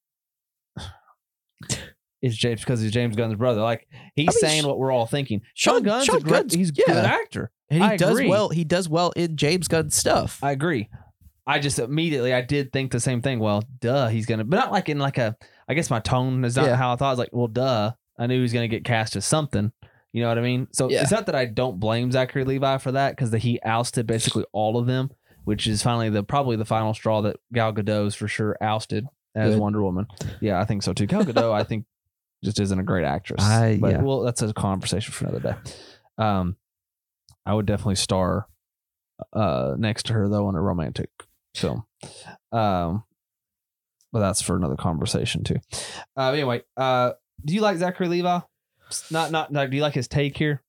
"It's James because he's James Gunn's brother." Like he's I mean, saying what we're all thinking. Sean, Sean- Gunn's Sean a great, Gunn's- he's a yeah. good actor. And he I does agree. well. He does well in James Gunn stuff. I agree. I just immediately I did think the same thing. Well, duh, he's gonna, but not like in like a. I guess my tone is not Yeah. how I thought. I was like, well, duh, I knew he was gonna get cast as something. You know what I mean? So Yeah. it's not that I don't blame Zachary Levi for that because he ousted basically all of them, which is finally the probably the final straw that Gal Gadot's for sure ousted as Good. Wonder Woman. Yeah, I think so too. Gal Gadot, I think, just isn't a great actress. I- but yeah. well, that's a conversation for another day. Um, I would definitely star uh next to her though in a romantic film. Um, but that's for another conversation too. Uh, anyway, uh, do you like Zachary Levi? Not, not, not. Do you like his take here,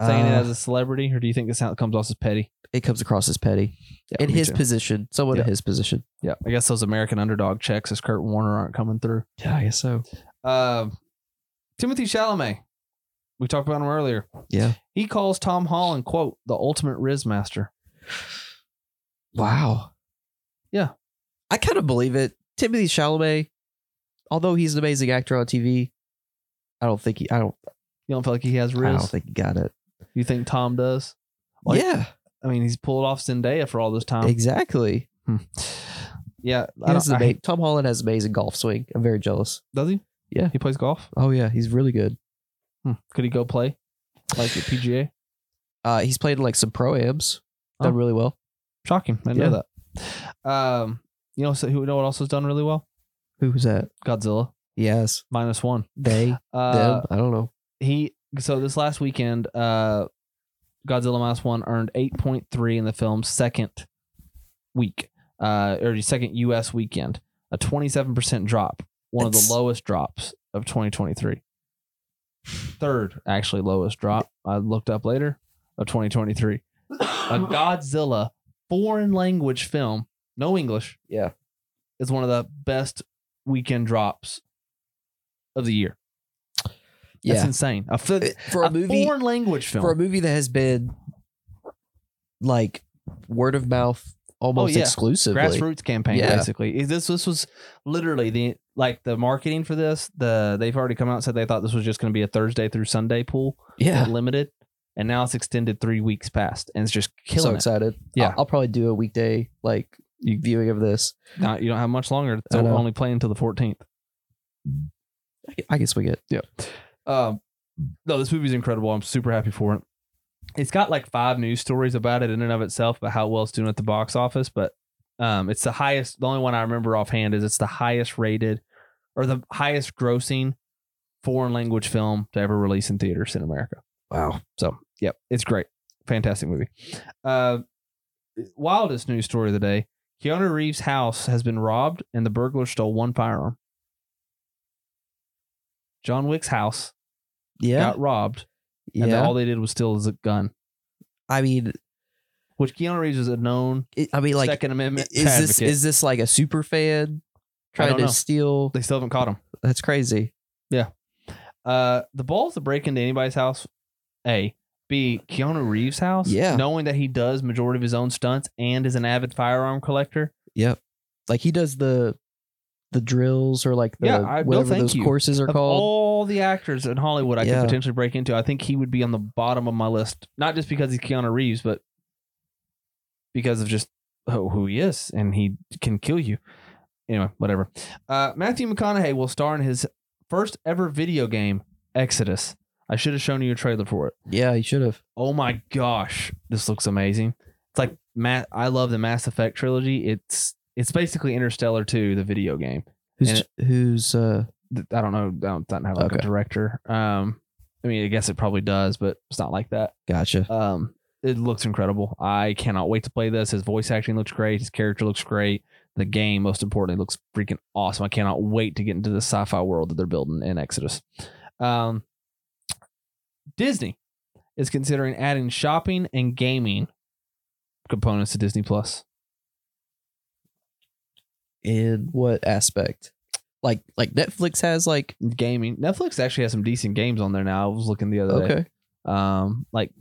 saying it Uh, as a celebrity, or do you think this comes off as petty? it comes across as petty Yeah, in his too. position, someone in his position. Yeah, I guess those American underdog checks as Kurt Warner aren't coming through. Yeah, I guess so. Um, Timothée Chalamet, we talked about him earlier. Yeah. He calls Tom Holland quote the ultimate Riz master. Wow. Yeah. I kind of believe it. Timothée Chalamet, although he's an amazing actor on TV, I don't think he. I don't. You don't feel like he has Riz? I don't think he got it. you think Tom does? Like- yeah, I mean, he's pulled off Zendaya for all this time. exactly. Hmm. Yeah, He I has don't, I ama- hate- Tom Holland has amazing golf swing. I'm very jealous. does he? Yeah. he plays golf. Oh yeah, he's really good. Hmm. Could he go play like at PGA? Uh, he's played like some pro ams. Done Oh. really well. Shocking. I didn't know that. Um, you know, so who know what else has done really well? Who was that? Godzilla Yes, minus one. they, Uh, them. I don't know. he so this last weekend, uh, Godzilla Minus One earned 8.3 in the film's second week, uh, or the second U.S. weekend, a 27% drop, one of the lowest drops of 2023. Third, actually, lowest drop. I looked up later of 2023. A Godzilla foreign language film, no English, Yeah. is one of the best weekend drops of the year. Yeah. That's insane. A, For a, movie foreign language film. for a movie that has been like word of mouth almost Oh, yeah. exclusively. grassroots campaign Yeah. basically this this was literally the like the marketing for this the they've already come out and said they thought this was just going to be a thursday through sunday pool Yeah. limited and now it's extended three weeks past and it's just So killing it excited. Yeah. I'll, I'll probably do a weekday like viewing of this. now, you don't have much longer I know. only playing until the 14th I can swing it. um no this movie's incredible i'm super happy for it it's got like five news stories about it in and of itself about how well it's doing at the box office but um it's the highest the only one i remember offhand is it's the highest rated or the highest grossing foreign language film to ever release in theaters in america Wow. so yep it's great fantastic movie uh wildest news story of the day keanu reeves house has been robbed and the burglar stole one firearm john wick's house Yeah. got robbed and yeah. all they did was steal his gun, I mean, which Keanu Reeves is a known I mean, like, Second Amendment is this advocate. is this like a super fan trying don't to know. steal? they still haven't caught him. That's crazy. Yeah. Uh, the balls to break into anybody's house. A, B, Keanu Reeves' house. Yeah. knowing that he does majority of his own stunts and is an avid firearm collector. Yep. Like he does the the drills or like the Yeah, I- no, whatever thank those you. courses are Of called. all the actors in Hollywood, I Yeah. could potentially break into. I think he would be on the bottom of my list, not just because he's Keanu Reeves, but because of just oh, who he is, and he can kill you. Anyway, whatever. Uh, Matthew McConaughey will star in his first ever video game, Exodus. I should have shown you a trailer for it. yeah, he should have. Oh my gosh, this looks amazing. It's like Matt. I love the Mass Effect trilogy. It's it's basically Interstellar 2, the video game Who's And who's uh I don't know. I don't, doesn't have like a director. Um, I mean, I guess it probably does, but it's not like that. gotcha. Um, it looks incredible. I cannot wait to play this. His voice acting looks great. His character looks great. The game, most importantly, looks freaking awesome. I cannot wait to get into the sci-fi world that they're building in Exodus. Um, Disney is considering adding shopping and gaming components to Disney Plus. In what aspect? Like like Netflix has like Gaming. Netflix actually has some decent games on there now. I was looking the other day. okay. um like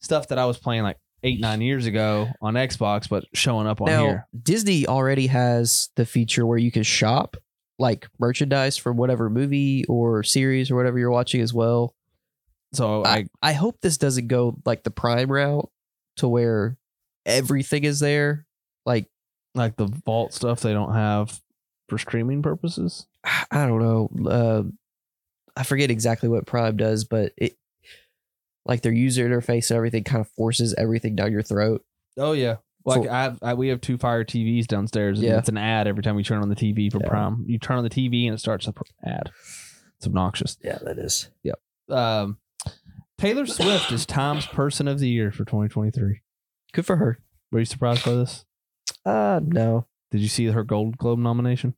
stuff that I was playing like eight nine years ago on Xbox, but showing up on Now here. Disney already has the feature where you can shop like merchandise from whatever movie or series or whatever you're watching as well. So I, I I hope this doesn't go like the prime route to where everything is there. Like like the vault stuff they don't have for streaming purposes. I don't know. Um I forget exactly what Prime does, but it like their user interface and everything kind of forces everything down your throat. Oh yeah. Like For- I, have, I, we have two Fire TVs downstairs, and Yeah. it's an ad every time we turn on the TV for Yeah. Prime. You turn on the TV and it starts a pr- ad. It's obnoxious. Yeah, that is. Yep. Um, Taylor Swift is Times Person of the Year for 2023. Good for her. Were you surprised by this? Uh no. Did you see her Gold Globe nomination?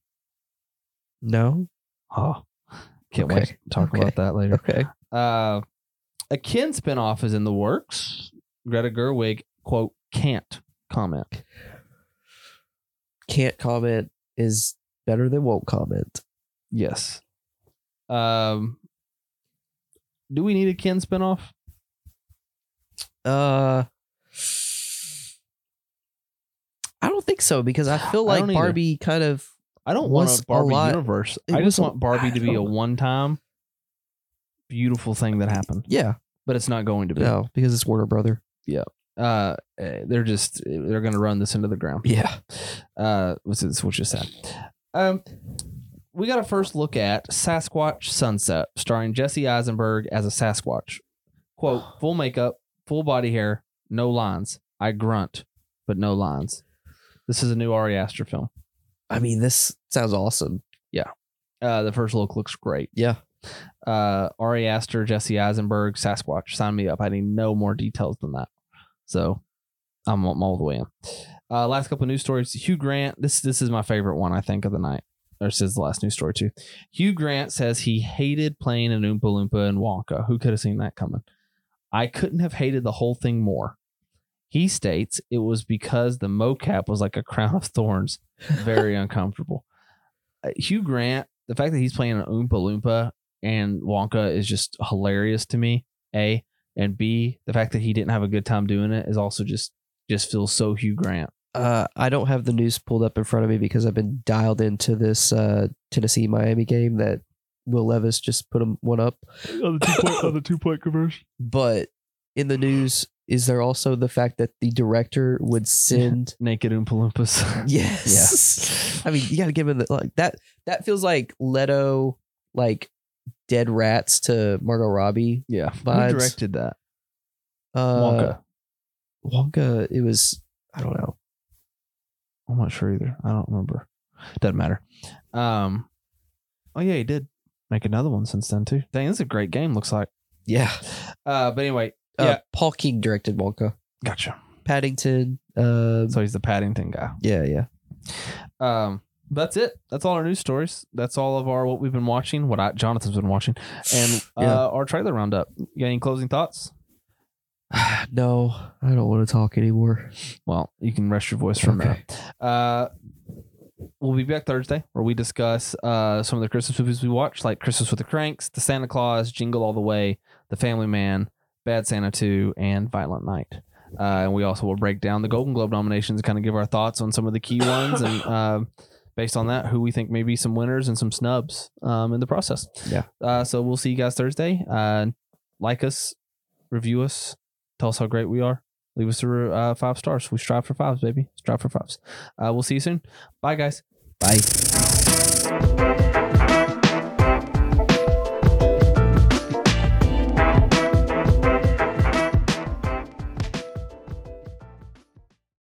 No. Oh, can't Okay. wait to talk Okay. about that later. Okay. Uh, a Ken spinoff is in the works. Greta Gerwig, quote, can't comment. Can't comment is better than won't comment. Yes. Um, do we need a Ken spinoff? Uh I don't think so because I feel I like don't either. Barbie kind of I don't want a a Barbie lot- universe. it I was just a- want Barbie to be a don't- one time beautiful thing that happened, yeah, but it's not going to be. no, because it's Warner Brother. Uh, eh, they're just they're going to run this into the ground. Yeah. uh which is which is sad. Um we got a first look at Sasquatch Sunset, starring Jesse Eisenberg as a Sasquatch. Quote, full makeup, full body hair, no lines. I grunt, but no lines. This is a new Ari Aster film. I mean, this sounds awesome. Yeah. Uh the first look looks great. Yeah. Uh, Ari Aster, Jesse Eisenberg, Sasquatch. Sign me up. I need no more details than that. So I'm, I'm all the way in. Uh, last couple of news stories. Hugh Grant. This this is my favorite one. I think of the night. Or is the last news story too. Hugh Grant says he hated playing an Oompa Loompa and Wonka. Who could have seen that coming? I couldn't have hated the whole thing more. He states it was because the mocap was like a crown of thorns, very uncomfortable. Uh, Hugh Grant, the fact that he's playing an Oompa Loompa and Wonka is just hilarious to me. A and B, the fact that he didn't have a good time doing it is also just just feels so Hugh Grant. Uh, I don't have the news pulled up in front of me because I've been dialed into this uh, Tennessee Miami game that Will Levis just put him one up. On the two point, on the two point conversion. But in the news, is there also the fact that the director would send? Naked Oompa Loompas. Yes. I mean, you got to give him the like that. That feels like Leto, like dead rats to Margot Robbie. yeah. Vibes. Who directed that? Uh, Wonka. Wonka. It was. I don't know. I'm not sure either. I don't remember. Doesn't matter. Um. Oh yeah, he did make another one since then too. Dang, this is a great game. Looks like. Yeah. Uh. But anyway, Uh, Yeah. Paul King directed Wonka. gotcha. Paddington. Uh, So he's the Paddington guy. yeah, yeah. Um. That's it. That's all our news stories. That's all of our what we've been watching. What I, Jonathan's been watching, and uh, Yeah. our trailer roundup. You got any closing thoughts? no, I don't want to talk anymore. Well, you can rest your voice for a minute. Uh, we'll be back Thursday where we discuss uh, some of the Christmas movies we watched, like Christmas with the Cranks, The Santa Claus, Jingle All the Way, The Family Man, Bad Santa 2, and Violent Night. Uh, and we also will break down the Golden Globe nominations and kind of give our thoughts on some of the key ones and uh, based on that, who we think may be some winners and some snubs um, in the process. Yeah. Uh, so we'll see you guys Thursday. Uh, like us, review us, tell us how great we are. Leave us a uh, five stars. We strive for fives, baby. Strive for fives. Uh, we'll see you soon. Bye, guys. Bye.